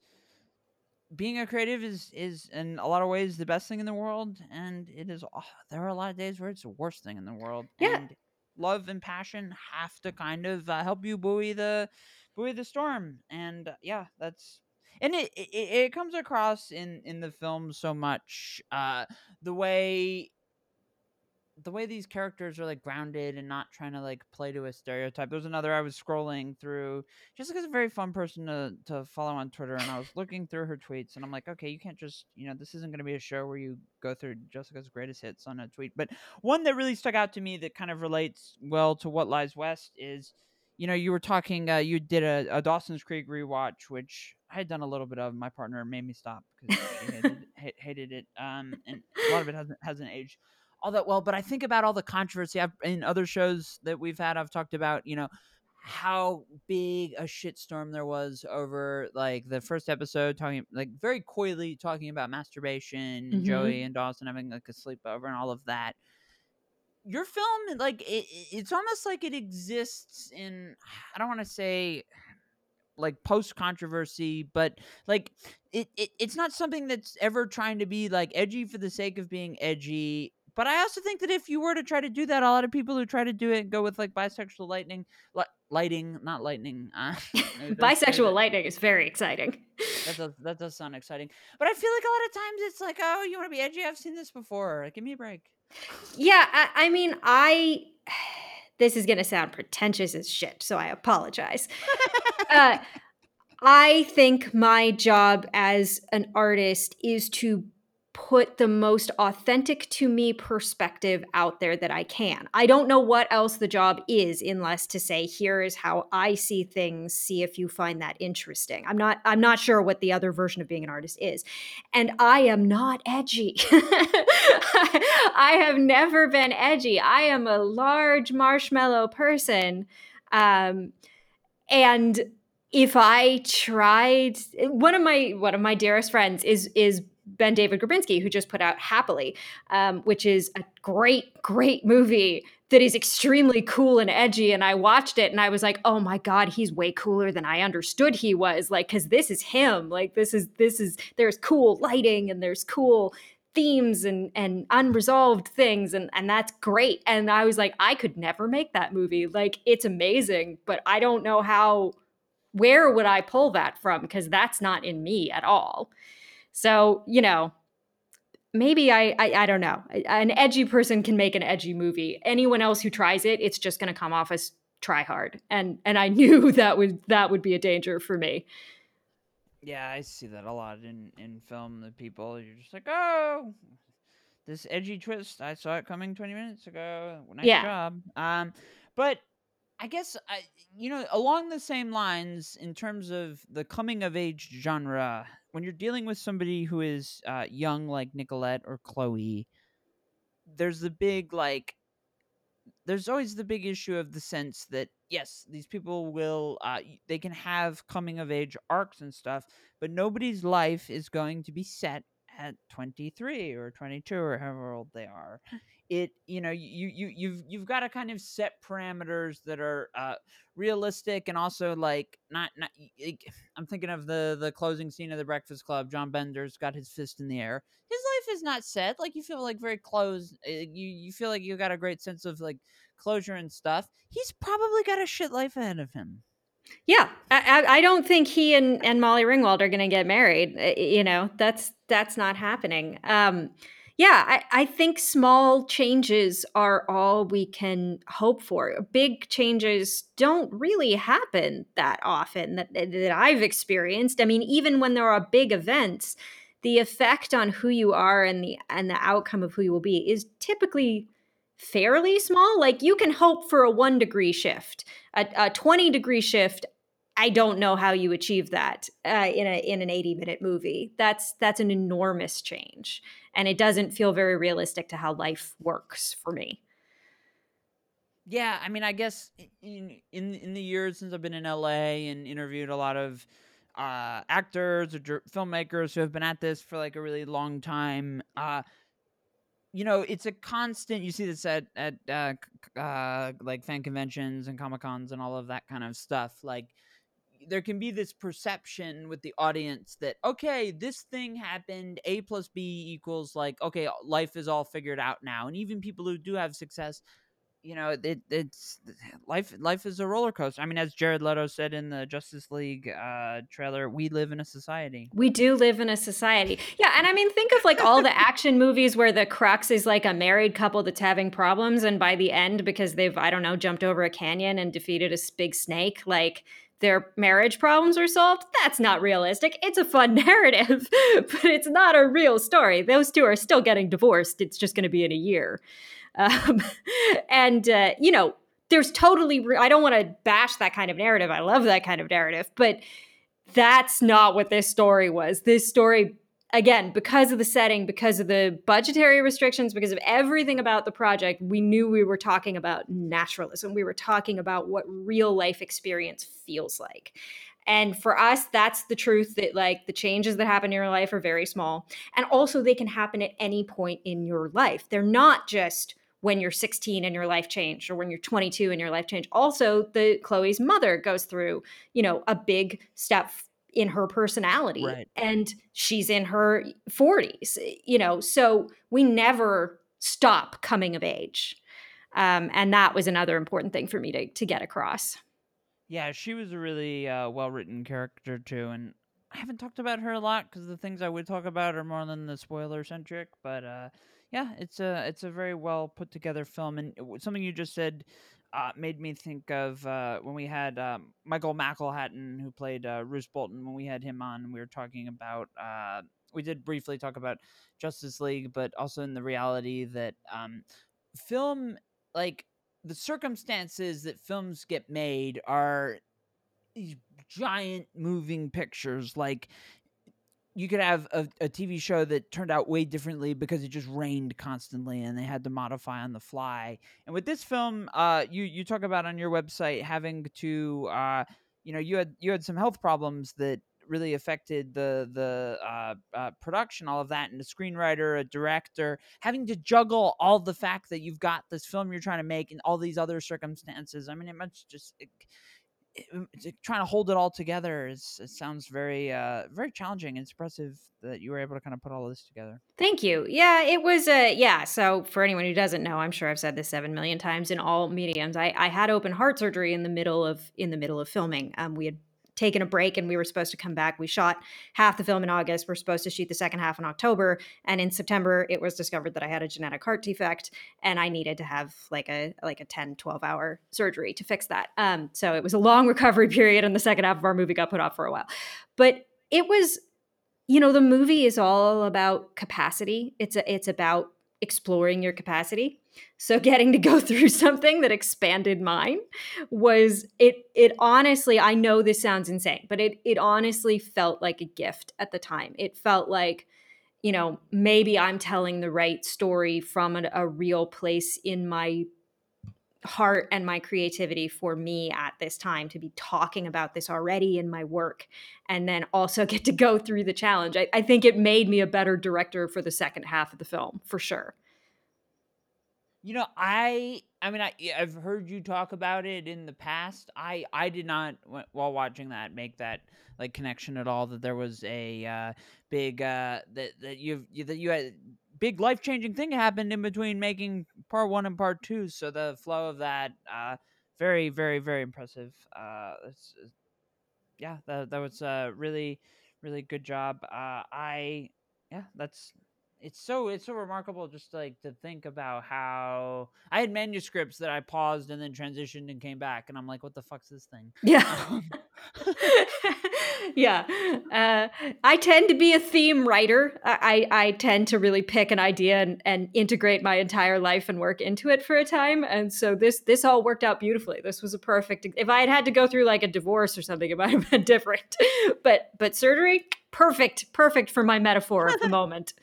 being a creative is is in a lot of ways the best thing in the world, and it is. Oh, there are a lot of days where it's the worst thing in the world. Yeah. And love and passion have to kind of uh, help you buoy the buoy the storm and uh, yeah that's and it, it it comes across in in the film so much uh the way the way these characters are like grounded and not trying to like play to a stereotype. There's another I was scrolling through Jessica's a very fun person to to follow on Twitter, and I was looking through her tweets, and I'm like, okay, you can't just you know this isn't going to be a show where you go through Jessica's greatest hits on a tweet, but one that really stuck out to me that kind of relates well to what lies west is. You know, you were talking. Uh, you did a, a Dawson's Creek rewatch, which I had done a little bit of. My partner made me stop because she hated, hated it, um, and a lot of it hasn't hasn't aged all that well. But I think about all the controversy I've, in other shows that we've had. I've talked about, you know, how big a shitstorm there was over like the first episode, talking like very coyly talking about masturbation, mm-hmm. Joey and Dawson having like a sleepover and all of that. Your film, like it, it's almost like it exists in. I don't want to say like post controversy, but like it, it it's not something that's ever trying to be like edgy for the sake of being edgy but I also think that if you were to try to do that, a lot of people who try to do it go with like bisexual lightning, li- lighting, not lightning. Uh, bisexual lightning is very exciting. That does that does sound exciting, but I feel like a lot of times it's like, oh, you want to be edgy? I've seen this before. Like, give me a break. Yeah, I, I mean, I. This is gonna sound pretentious as shit, so I apologize. uh, I think my job as an artist is to put the most authentic to me perspective out there that I can. I don't know what else the job is unless to say here is how I see things, see if you find that interesting. I'm not I'm not sure what the other version of being an artist is. And I am not edgy. I have never been edgy. I am a large marshmallow person. Um and if I tried one of my one of my dearest friends is is BenDavid Grabinski, who just put out Happily, um, which is a great, great movie that is extremely cool and edgy. And I watched it and I was like, oh my God, he's way cooler than I understood he was. Like, cause this is him. Like, this is, this is, there's cool lighting and there's cool themes and and unresolved things and and that's great and i was like i could never make that movie like it's amazing but i don't know how where would i pull that from because that's not in me at all so, you know, maybe I, I, I don't know. An edgy person can make an edgy movie. Anyone else who tries it, it's just going to come off as try hard. And and I knew that would that would be a danger for me. Yeah, I see that a lot in in film. The people you're just like, oh, this edgy twist. I saw it coming 20 minutes ago. Nice yeah. job. Um, but I guess I, you know, along the same lines in terms of the coming of age genre when you're dealing with somebody who is uh, young like Nicolette or Chloe, there's the big like there's always the big issue of the sense that yes, these people will uh, they can have coming of age arcs and stuff, but nobody's life is going to be set at 23 or 22 or however old they are it you know you you you've you've got to kind of set parameters that are uh realistic and also like not not i'm thinking of the the closing scene of the breakfast club john bender's got his fist in the air his life is not set like you feel like very close eh, you you feel like you got a great sense of like closure and stuff he's probably got a shit life ahead of him yeah, I, I don't think he and, and Molly Ringwald are going to get married. Eh, you know, that's that's not happening. Um, yeah, I, I think small changes are all we can hope for. Big changes don't really happen that often that, that I've experienced. I mean, even when there are big events, the effect on who you are and the and the outcome of who you will be is typically fairly small. Like you can hope for a one degree shift, a, a 20 degree shift. I don't know how you achieve that uh, in a in an 80 minute movie. That's that's an enormous change, and it doesn't feel very realistic to how life works for me. Yeah, I mean, I guess in in in the years since I've been in LA and interviewed a lot of uh, actors or filmmakers who have been at this for like a really long time, uh, you know, it's a constant. You see this at at uh, uh, like fan conventions and comic cons and all of that kind of stuff. Like, there can be this perception with the audience that okay, this thing happened. A plus B equals like okay, life is all figured out now. And even people who do have success you know, it, it's life. Life is a roller coaster. I mean, as Jared Leto said in the Justice League uh, trailer, we live in a society. We do live in a society. Yeah, and I mean, think of like all the action movies where the crux is like a married couple that's having problems, and by the end, because they've I don't know jumped over a canyon and defeated a big snake, like their marriage problems are solved. That's not realistic. It's a fun narrative, but it's not a real story. Those two are still getting divorced. It's just going to be in a year. Um, and, uh, you know, there's totally, re- I don't want to bash that kind of narrative. I love that kind of narrative, but that's not what this story was. This story, again, because of the setting, because of the budgetary restrictions, because of everything about the project, we knew we were talking about naturalism. We were talking about what real life experience feels like. And for us, that's the truth that like the changes that happen in your life are very small. And also they can happen at any point in your life. They're not just when you're 16 and your life changed or when you're 22 and your life changed also the chloe's mother goes through you know a big step in her personality Right. and she's in her 40s you know so we never stop coming of age um, and that was another important thing for me to, to get across Yeah, she was a really uh, well written character too, and I haven't talked about her a lot because the things I would talk about are more than the spoiler centric. But uh, yeah, it's a it's a very well put together film, and something you just said uh, made me think of uh, when we had um, Michael McElhatton who played uh, Roose Bolton. When we had him on, we were talking about. Uh, we did briefly talk about Justice League, but also in the reality that um, film like the circumstances that films get made are these giant moving pictures like you could have a, a TV show that turned out way differently because it just rained constantly and they had to modify on the fly. And with this film, uh, you you talk about on your website having to, uh, you know, you had you had some health problems that really affected the the uh, uh, production, all of that, and a screenwriter, a director, having to juggle all the fact that you've got this film you're trying to make and all these other circumstances. I mean, it must just it, it- trying to hold it all together is it sounds very uh very challenging and it's impressive that you were able to kind of put all of this together Thank you. Yeah, it was a yeah. So for anyone who doesn't know, I'm sure I've said this seven million times in all mediums. I, I had open heart surgery in the middle of in the middle of filming. Um, we had taken a break and we were supposed to come back. We shot half the film in August. We're supposed to shoot the second half in October. And in September, it was discovered that I had a genetic heart defect and I needed to have like a like a 10, 12 hour surgery to fix that. Um, so it was a long recovery period and the second half of our movie got put off for a while. But it was you know the movie is all about capacity it's a, it's about exploring your capacity so getting to go through something that expanded mine was it it honestly i know this sounds insane but it it honestly felt like a gift at the time it felt like you know maybe i'm telling the right story from a, a real place in my heart and my creativity for me at this time to be talking about this already in my work and then also get to go through the challenge. I, I think it made me a better director for the second half of the film, for sure. You know i i mean I I've heard you talk about it in the past. I i did not while watching that make that like connection at all that there was a uh big uh that that you've you, that you had big life-changing thing happened in between making part one and part two. So the flow of that uh very very very impressive. Uh it's, it's- yeah that, that was a really really good job. Uh i yeah that's it's so it's so remarkable just like to think about how I had manuscripts that I paused and then transitioned and came back and I'm like, what the fuck's this thing? Yeah. Um, yeah. Uh, I tend to be a theme writer. I, I, I tend to really pick an idea and, and integrate my entire life and work into it for a time. And so this this all worked out beautifully. This was a perfect if I had had to go through like a divorce or something, it might have been different. but but surgery, perfect, perfect for my metaphor of the moment.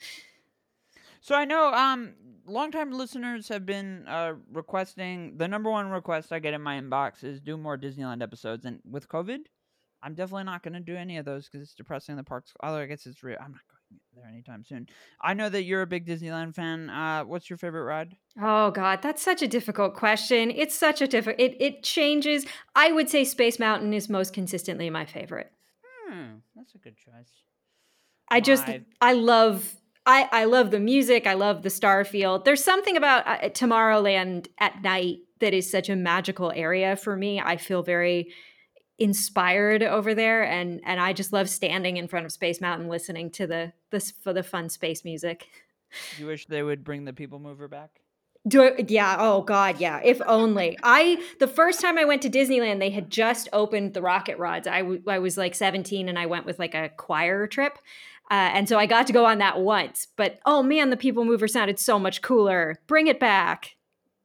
So I know um longtime listeners have been uh requesting the number one request I get in my inbox is do more Disneyland episodes and with COVID, I'm definitely not going to do any of those because it's depressing. The parks, although I guess it's real. I'm not going there anytime soon. I know that you're a big Disneyland fan. Uh, what's your favorite ride? Oh God, that's such a difficult question. It's such a difficult. It it changes. I would say Space Mountain is most consistently my favorite. Hmm, that's a good choice. I just I love I, I love the music. I love the Starfield. There's something about uh, Tomorrowland at night that is such a magical area for me. I feel very inspired over there and and I just love standing in front of Space Mountain listening to the this for the fun space music. You wish they would bring the people mover back? Do it, yeah. Oh God, yeah. If only I. The first time I went to Disneyland, they had just opened the rocket rods. I, w- I was like 17, and I went with like a choir trip, uh, and so I got to go on that once. But oh man, the People Mover sounded so much cooler. Bring it back.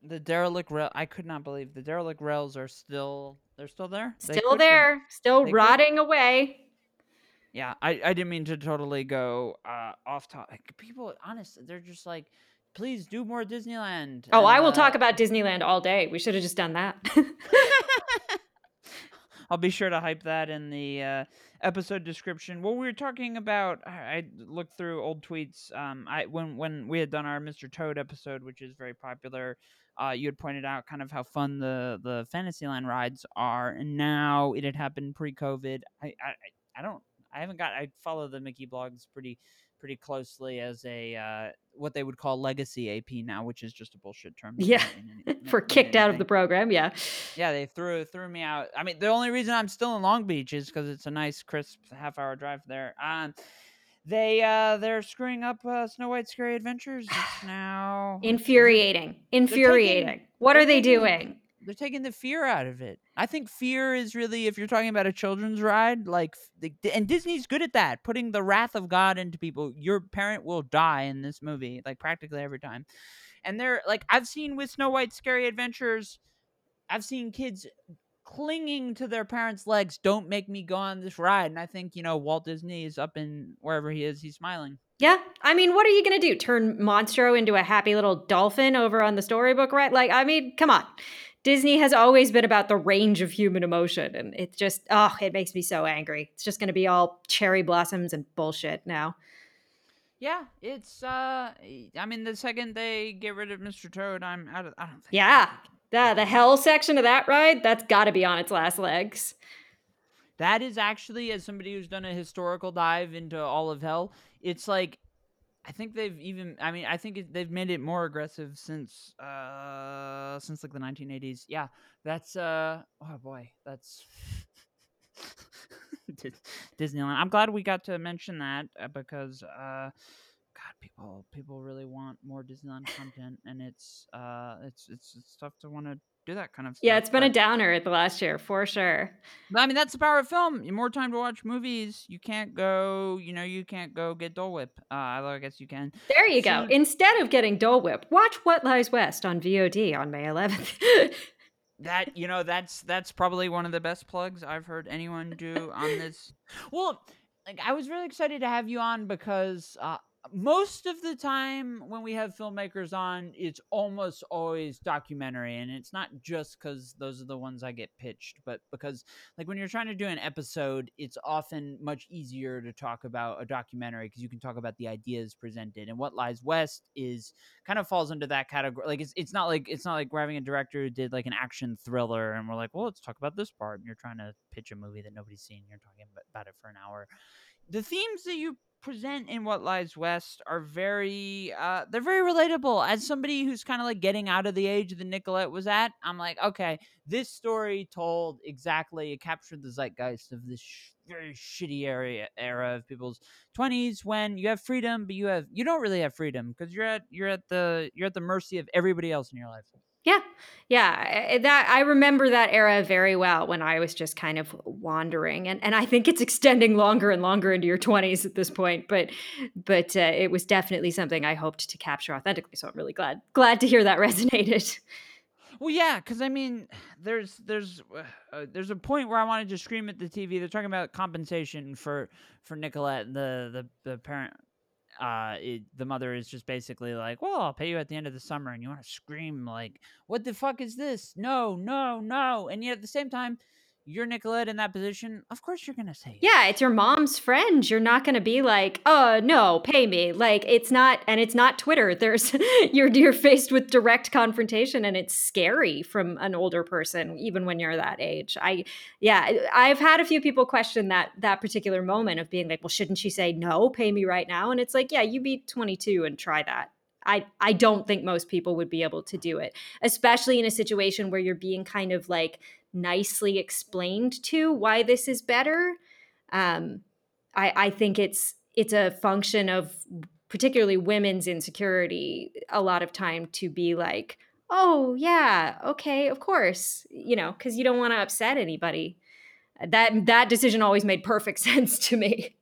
The derelict rail. I could not believe the derelict rails are still. They're still there. Still there. Be. Still they rotting could. away. Yeah, I, I didn't mean to totally go uh, off topic. People, honestly, they're just like please do more Disneyland. Oh, I will uh, talk about Disneyland all day. We should have just done that. I'll be sure to hype that in the uh, episode description. What we were talking about. I looked through old tweets. Um, I when when we had done our Mr. Toad episode, which is very popular. Uh, you had pointed out kind of how fun the the Fantasyland rides are, and now it had happened pre-COVID. I I, I don't. I haven't got. I follow the Mickey blogs pretty pretty closely as a uh, what they would call legacy AP now, which is just a bullshit term. Yeah, for kicked out of the program. Yeah, yeah, they threw threw me out. I mean, the only reason I'm still in Long Beach is because it's a nice, crisp half hour drive there. Um, they uh they're screwing up uh, Snow White Scary Adventures. It's now infuriating. Infuriating. Taking, what are they doing? They're taking the fear out of it. I think fear is really if you're talking about a children's ride, like and Disney's good at that, putting the wrath of God into people. Your parent will die in this movie, like practically every time. And they're like I've seen with Snow White Scary Adventures, I've seen kids clinging to their parents' legs, don't make me go on this ride. And I think, you know, Walt Disney is up in wherever he is, he's smiling. Yeah. I mean, what are you going to do? Turn Monstro into a happy little dolphin over on the storybook, right? Like, I mean, come on. Disney has always been about the range of human emotion. And it just, oh, it makes me so angry. It's just going to be all cherry blossoms and bullshit now. Yeah, it's, uh, I mean, the second they get rid of Mr. Toad, I'm out of, I don't think. Yeah. The, the hell section of that ride, that's got to be on its last legs. That is actually, as somebody who's done a historical dive into all of hell, it's like I think they've even. I mean, I think they've made it more aggressive since uh since like the 1980s. Yeah, that's uh oh boy, that's Disneyland. I'm glad we got to mention that uh, because uh God, people people really want more Disneyland content, and it's uh it's it's, it's tough to want to do that kind of stuff. Yeah, it's been but, a downer at the last year for sure. But I mean, that's the power of film. More time to watch movies. You can't go, you know, you can't go get Dole Whip. Uh, I guess you can. There you so, go. Instead of getting Dole Whip, watch What Lies West on VOD on May 11th. that you know, that's that's probably one of the best plugs I've heard anyone do on this. Well, like I was really excited to have you on because uh, most of the time when we have filmmakers on it's almost always documentary and it's not just because those are the ones i get pitched but because like when you're trying to do an episode it's often much easier to talk about a documentary because you can talk about the ideas presented and what lies west is kind of falls into that category like it's, it's not like it's not like we're having a director who did like an action thriller and we're like well let's talk about this part and you're trying to pitch a movie that nobody's seen you're talking about it for an hour. The themes that you present in what lies west are very uh they're very relatable. As somebody who's kind of like getting out of the age that nicolette was at i'm like okay this story told exactly it captured the zeitgeist of this sh- very shitty area era of people's 20s when you have freedom but you have you don't really have freedom because you're at you're at the you're at the mercy of everybody else in your life yeah. Yeah, that I remember that era very well when I was just kind of wandering and and I think it's extending longer and longer into your 20s at this point, but but uh, it was definitely something I hoped to capture authentically, so I'm really glad glad to hear that resonated. Well, yeah, because I mean, there's there's uh, uh, there's a point where I wanted to scream at the TV. They're talking about compensation for for Nicolette, the the the parent uh, it, the mother is just basically like, "Well, I'll pay you at the end of the summer," and you want to scream like, "What the fuck is this? No, no, no!" And yet at the same time, you're Nicolette in that position, of course you're gonna say yeah, it's your mom's friend. You're not going to be like, "Oh, no, pay me." Like it's not and it's not Twitter. There's you're you're faced with direct confrontation and it's scary from an older person even when you're that age. I yeah, I've had a few people question that that particular moment of being like, "Well, shouldn't she say no, pay me right now?" And it's like, "Yeah, you be 22 and try that." I I don't think most people would be able to do it, especially in a situation where you're being kind of like nicely explained to why this is better. Um, I, I think it's it's a function of particularly women's insecurity a lot of time to be like, oh yeah, okay, of course, you know, because you don't want to upset anybody. That that decision always made perfect sense to me.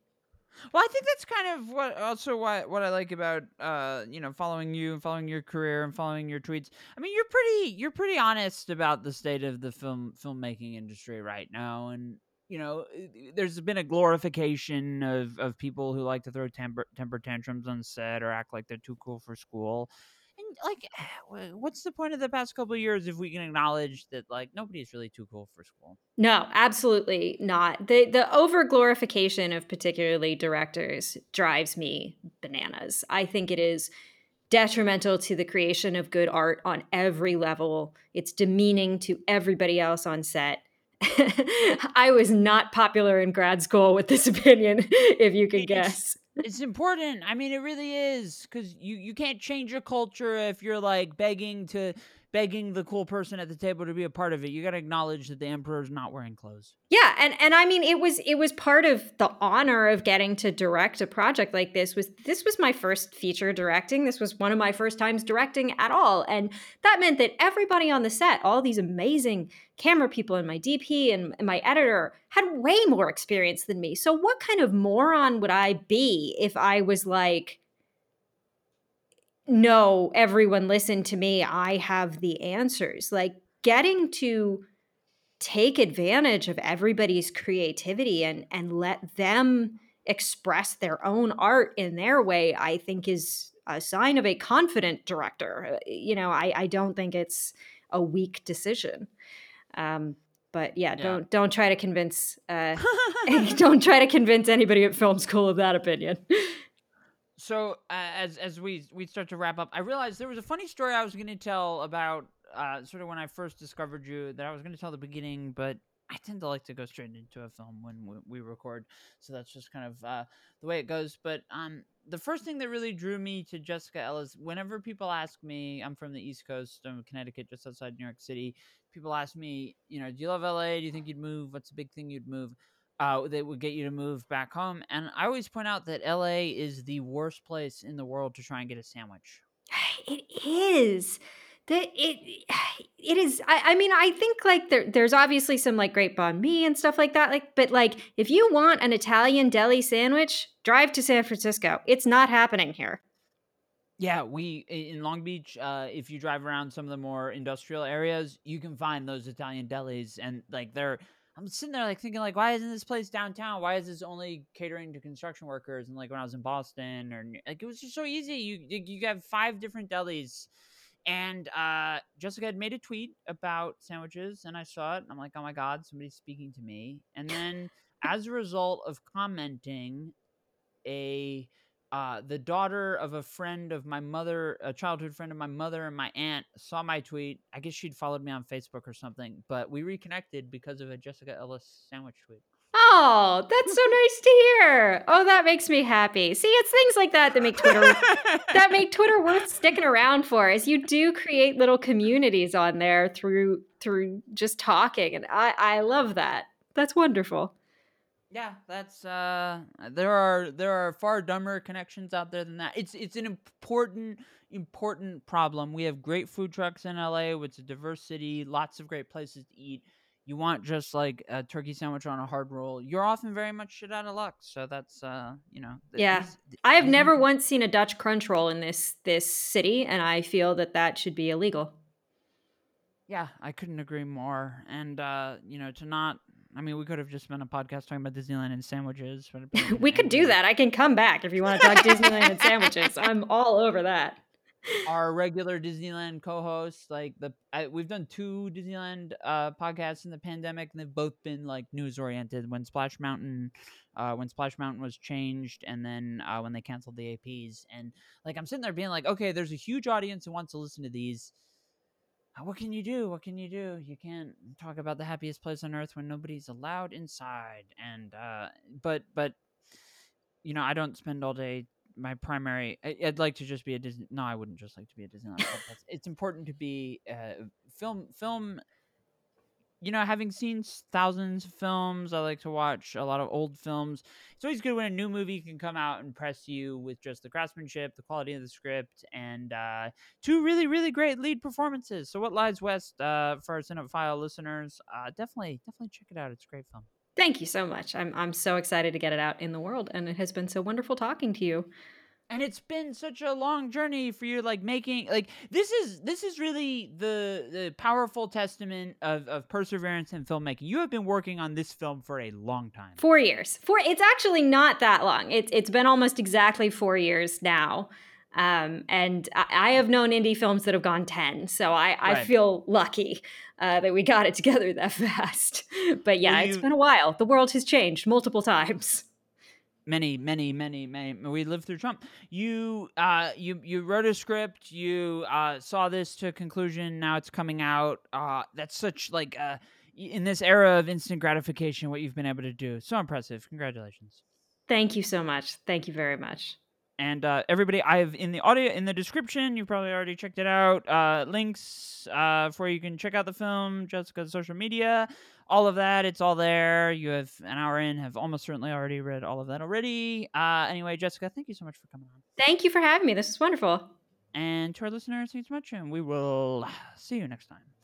Well, I think that's kind of what also what what I like about uh you know following you and following your career and following your tweets. I mean, you're pretty you're pretty honest about the state of the film filmmaking industry right now, and you know there's been a glorification of of people who like to throw temper temper tantrums on set or act like they're too cool for school. And like, what's the point of the past couple of years if we can acknowledge that like nobody's really too cool for school? No, absolutely not. The the over glorification of particularly directors drives me bananas. I think it is detrimental to the creation of good art on every level. It's demeaning to everybody else on set. I was not popular in grad school with this opinion, if you could guess it's important. I mean, it really is because you you can't change your culture if you're like begging to begging the cool person at the table to be a part of it. You got to acknowledge that the emperor's not wearing clothes. Yeah, and and I mean it was it was part of the honor of getting to direct a project like this was this was my first feature directing. This was one of my first times directing at all, and that meant that everybody on the set, all these amazing camera people and my DP and, and my editor had way more experience than me. So what kind of moron would I be if I was like no, everyone listen to me. I have the answers. Like getting to take advantage of everybody's creativity and and let them express their own art in their way, I think is a sign of a confident director. Uh, you know, I, I don't think it's a weak decision. Um, but yeah, yeah, don't don't try to convince uh, don't try to convince anybody at film school of that opinion. So uh, as as we we start to wrap up, I realized there was a funny story I was going to tell about uh, sort of when I first discovered you that I was going to tell the beginning, but I tend to like to go straight into a film when we, we record, so that's just kind of uh, the way it goes. But um, the first thing that really drew me to Jessica Ellis, whenever people ask me, I'm from the East Coast, I'm Connecticut, just outside New York City. People ask me, you know, do you love LA? Do you think you'd move? What's the big thing you'd move? uh, that would get you to move back home. And I always point out that LA is the worst place in the world to try and get a sandwich. It is. That it it is. I, I mean, I think like there, there's obviously some like great banh mi and stuff like that. Like, but like if you want an Italian deli sandwich, drive to San Francisco. It's not happening here. Yeah, we in Long Beach. Uh, if you drive around some of the more industrial areas, you can find those Italian delis, and like they're I'm sitting there like thinking like, why isn't this place downtown? Why is this only catering to construction workers? And like when I was in Boston, or like it was just so easy. You you have five different delis, and uh, Jessica had made a tweet about sandwiches, and I saw it. And I'm like, oh my god, somebody's speaking to me. And then as a result of commenting, a uh, the daughter of a friend of my mother, a childhood friend of my mother and my aunt, saw my tweet. I guess she'd followed me on Facebook or something, but we reconnected because of a Jessica Ellis sandwich tweet. Oh, that's so nice to hear. Oh, that makes me happy. See, it's things like that that make Twitter that make Twitter worth sticking around for. Is you do create little communities on there through through just talking, and I I love that. That's wonderful. Yeah, that's uh there are there are far dumber connections out there than that. It's it's an important important problem. We have great food trucks in LA, it's a diverse city, lots of great places to eat. You want just like a turkey sandwich on a hard roll, you're often very much shit out of luck. So that's uh, you know, yeah. These, I have never once seen a Dutch crunch roll in this this city, and I feel that that should be illegal. Yeah, I couldn't agree more. And uh, you know, to not I mean, we could have just been a podcast talking about Disneyland and sandwiches. we could do that. I can come back if you want to talk Disneyland and sandwiches. I'm all over that. Our regular Disneyland co-hosts. Like the I, we've done two Disneyland uh, podcasts in the pandemic, and they've both been like news oriented. When Splash Mountain, uh, when Splash Mountain was changed, and then uh, when they canceled the APs, and like I'm sitting there being like, okay, there's a huge audience who wants to listen to these. Uh, What can you do? What can you do? You can't talk about the happiest place on earth when nobody's allowed inside. And uh, but but you know, I don't spend all day. My primary, I- I'd like to just be a Disney. No, I wouldn't just like to be a Disneyland. It's important to be uh, film. Film. You know, having seen thousands of films, I like to watch a lot of old films. It's always good when a new movie can come out and press you with just the craftsmanship, the quality of the script, and uh, two really, really great lead performances. So, what lies west uh, for our Cinephile listeners? Uh, definitely, definitely check it out. It's a great film. Thank you so much. I'm I'm so excited to get it out in the world, and it has been so wonderful talking to you. and it's been such a long journey for you like making like this is this is really the the powerful testament of, of perseverance in filmmaking you have been working on this film for a long time Four years. Four. It's actually not that long. It's it's been almost exactly four years now. Um, and I, I have known indie films that have gone ten, so I, I Right. feel lucky uh, that we got it together that fast. But yeah, Well, it's you- been a while. The world has changed multiple times. many many many many we lived through trump you uh you you wrote a script you uh saw this to a conclusion now it's coming out uh that's such like uh in this era of instant gratification what you've been able to do so impressive congratulations Thank you so much. Thank you very much. And uh, everybody, I've in the audio in the description. You probably already checked it out. Uh, links uh, for you can check out the film, Jessica's social media, all of that. It's all there. You have an hour in, have almost certainly already read all of that already. Uh, anyway, Jessica, thank you so much for coming on. Thank you for having me. This is wonderful. And to our listeners, thanks so much, and we will see you next time.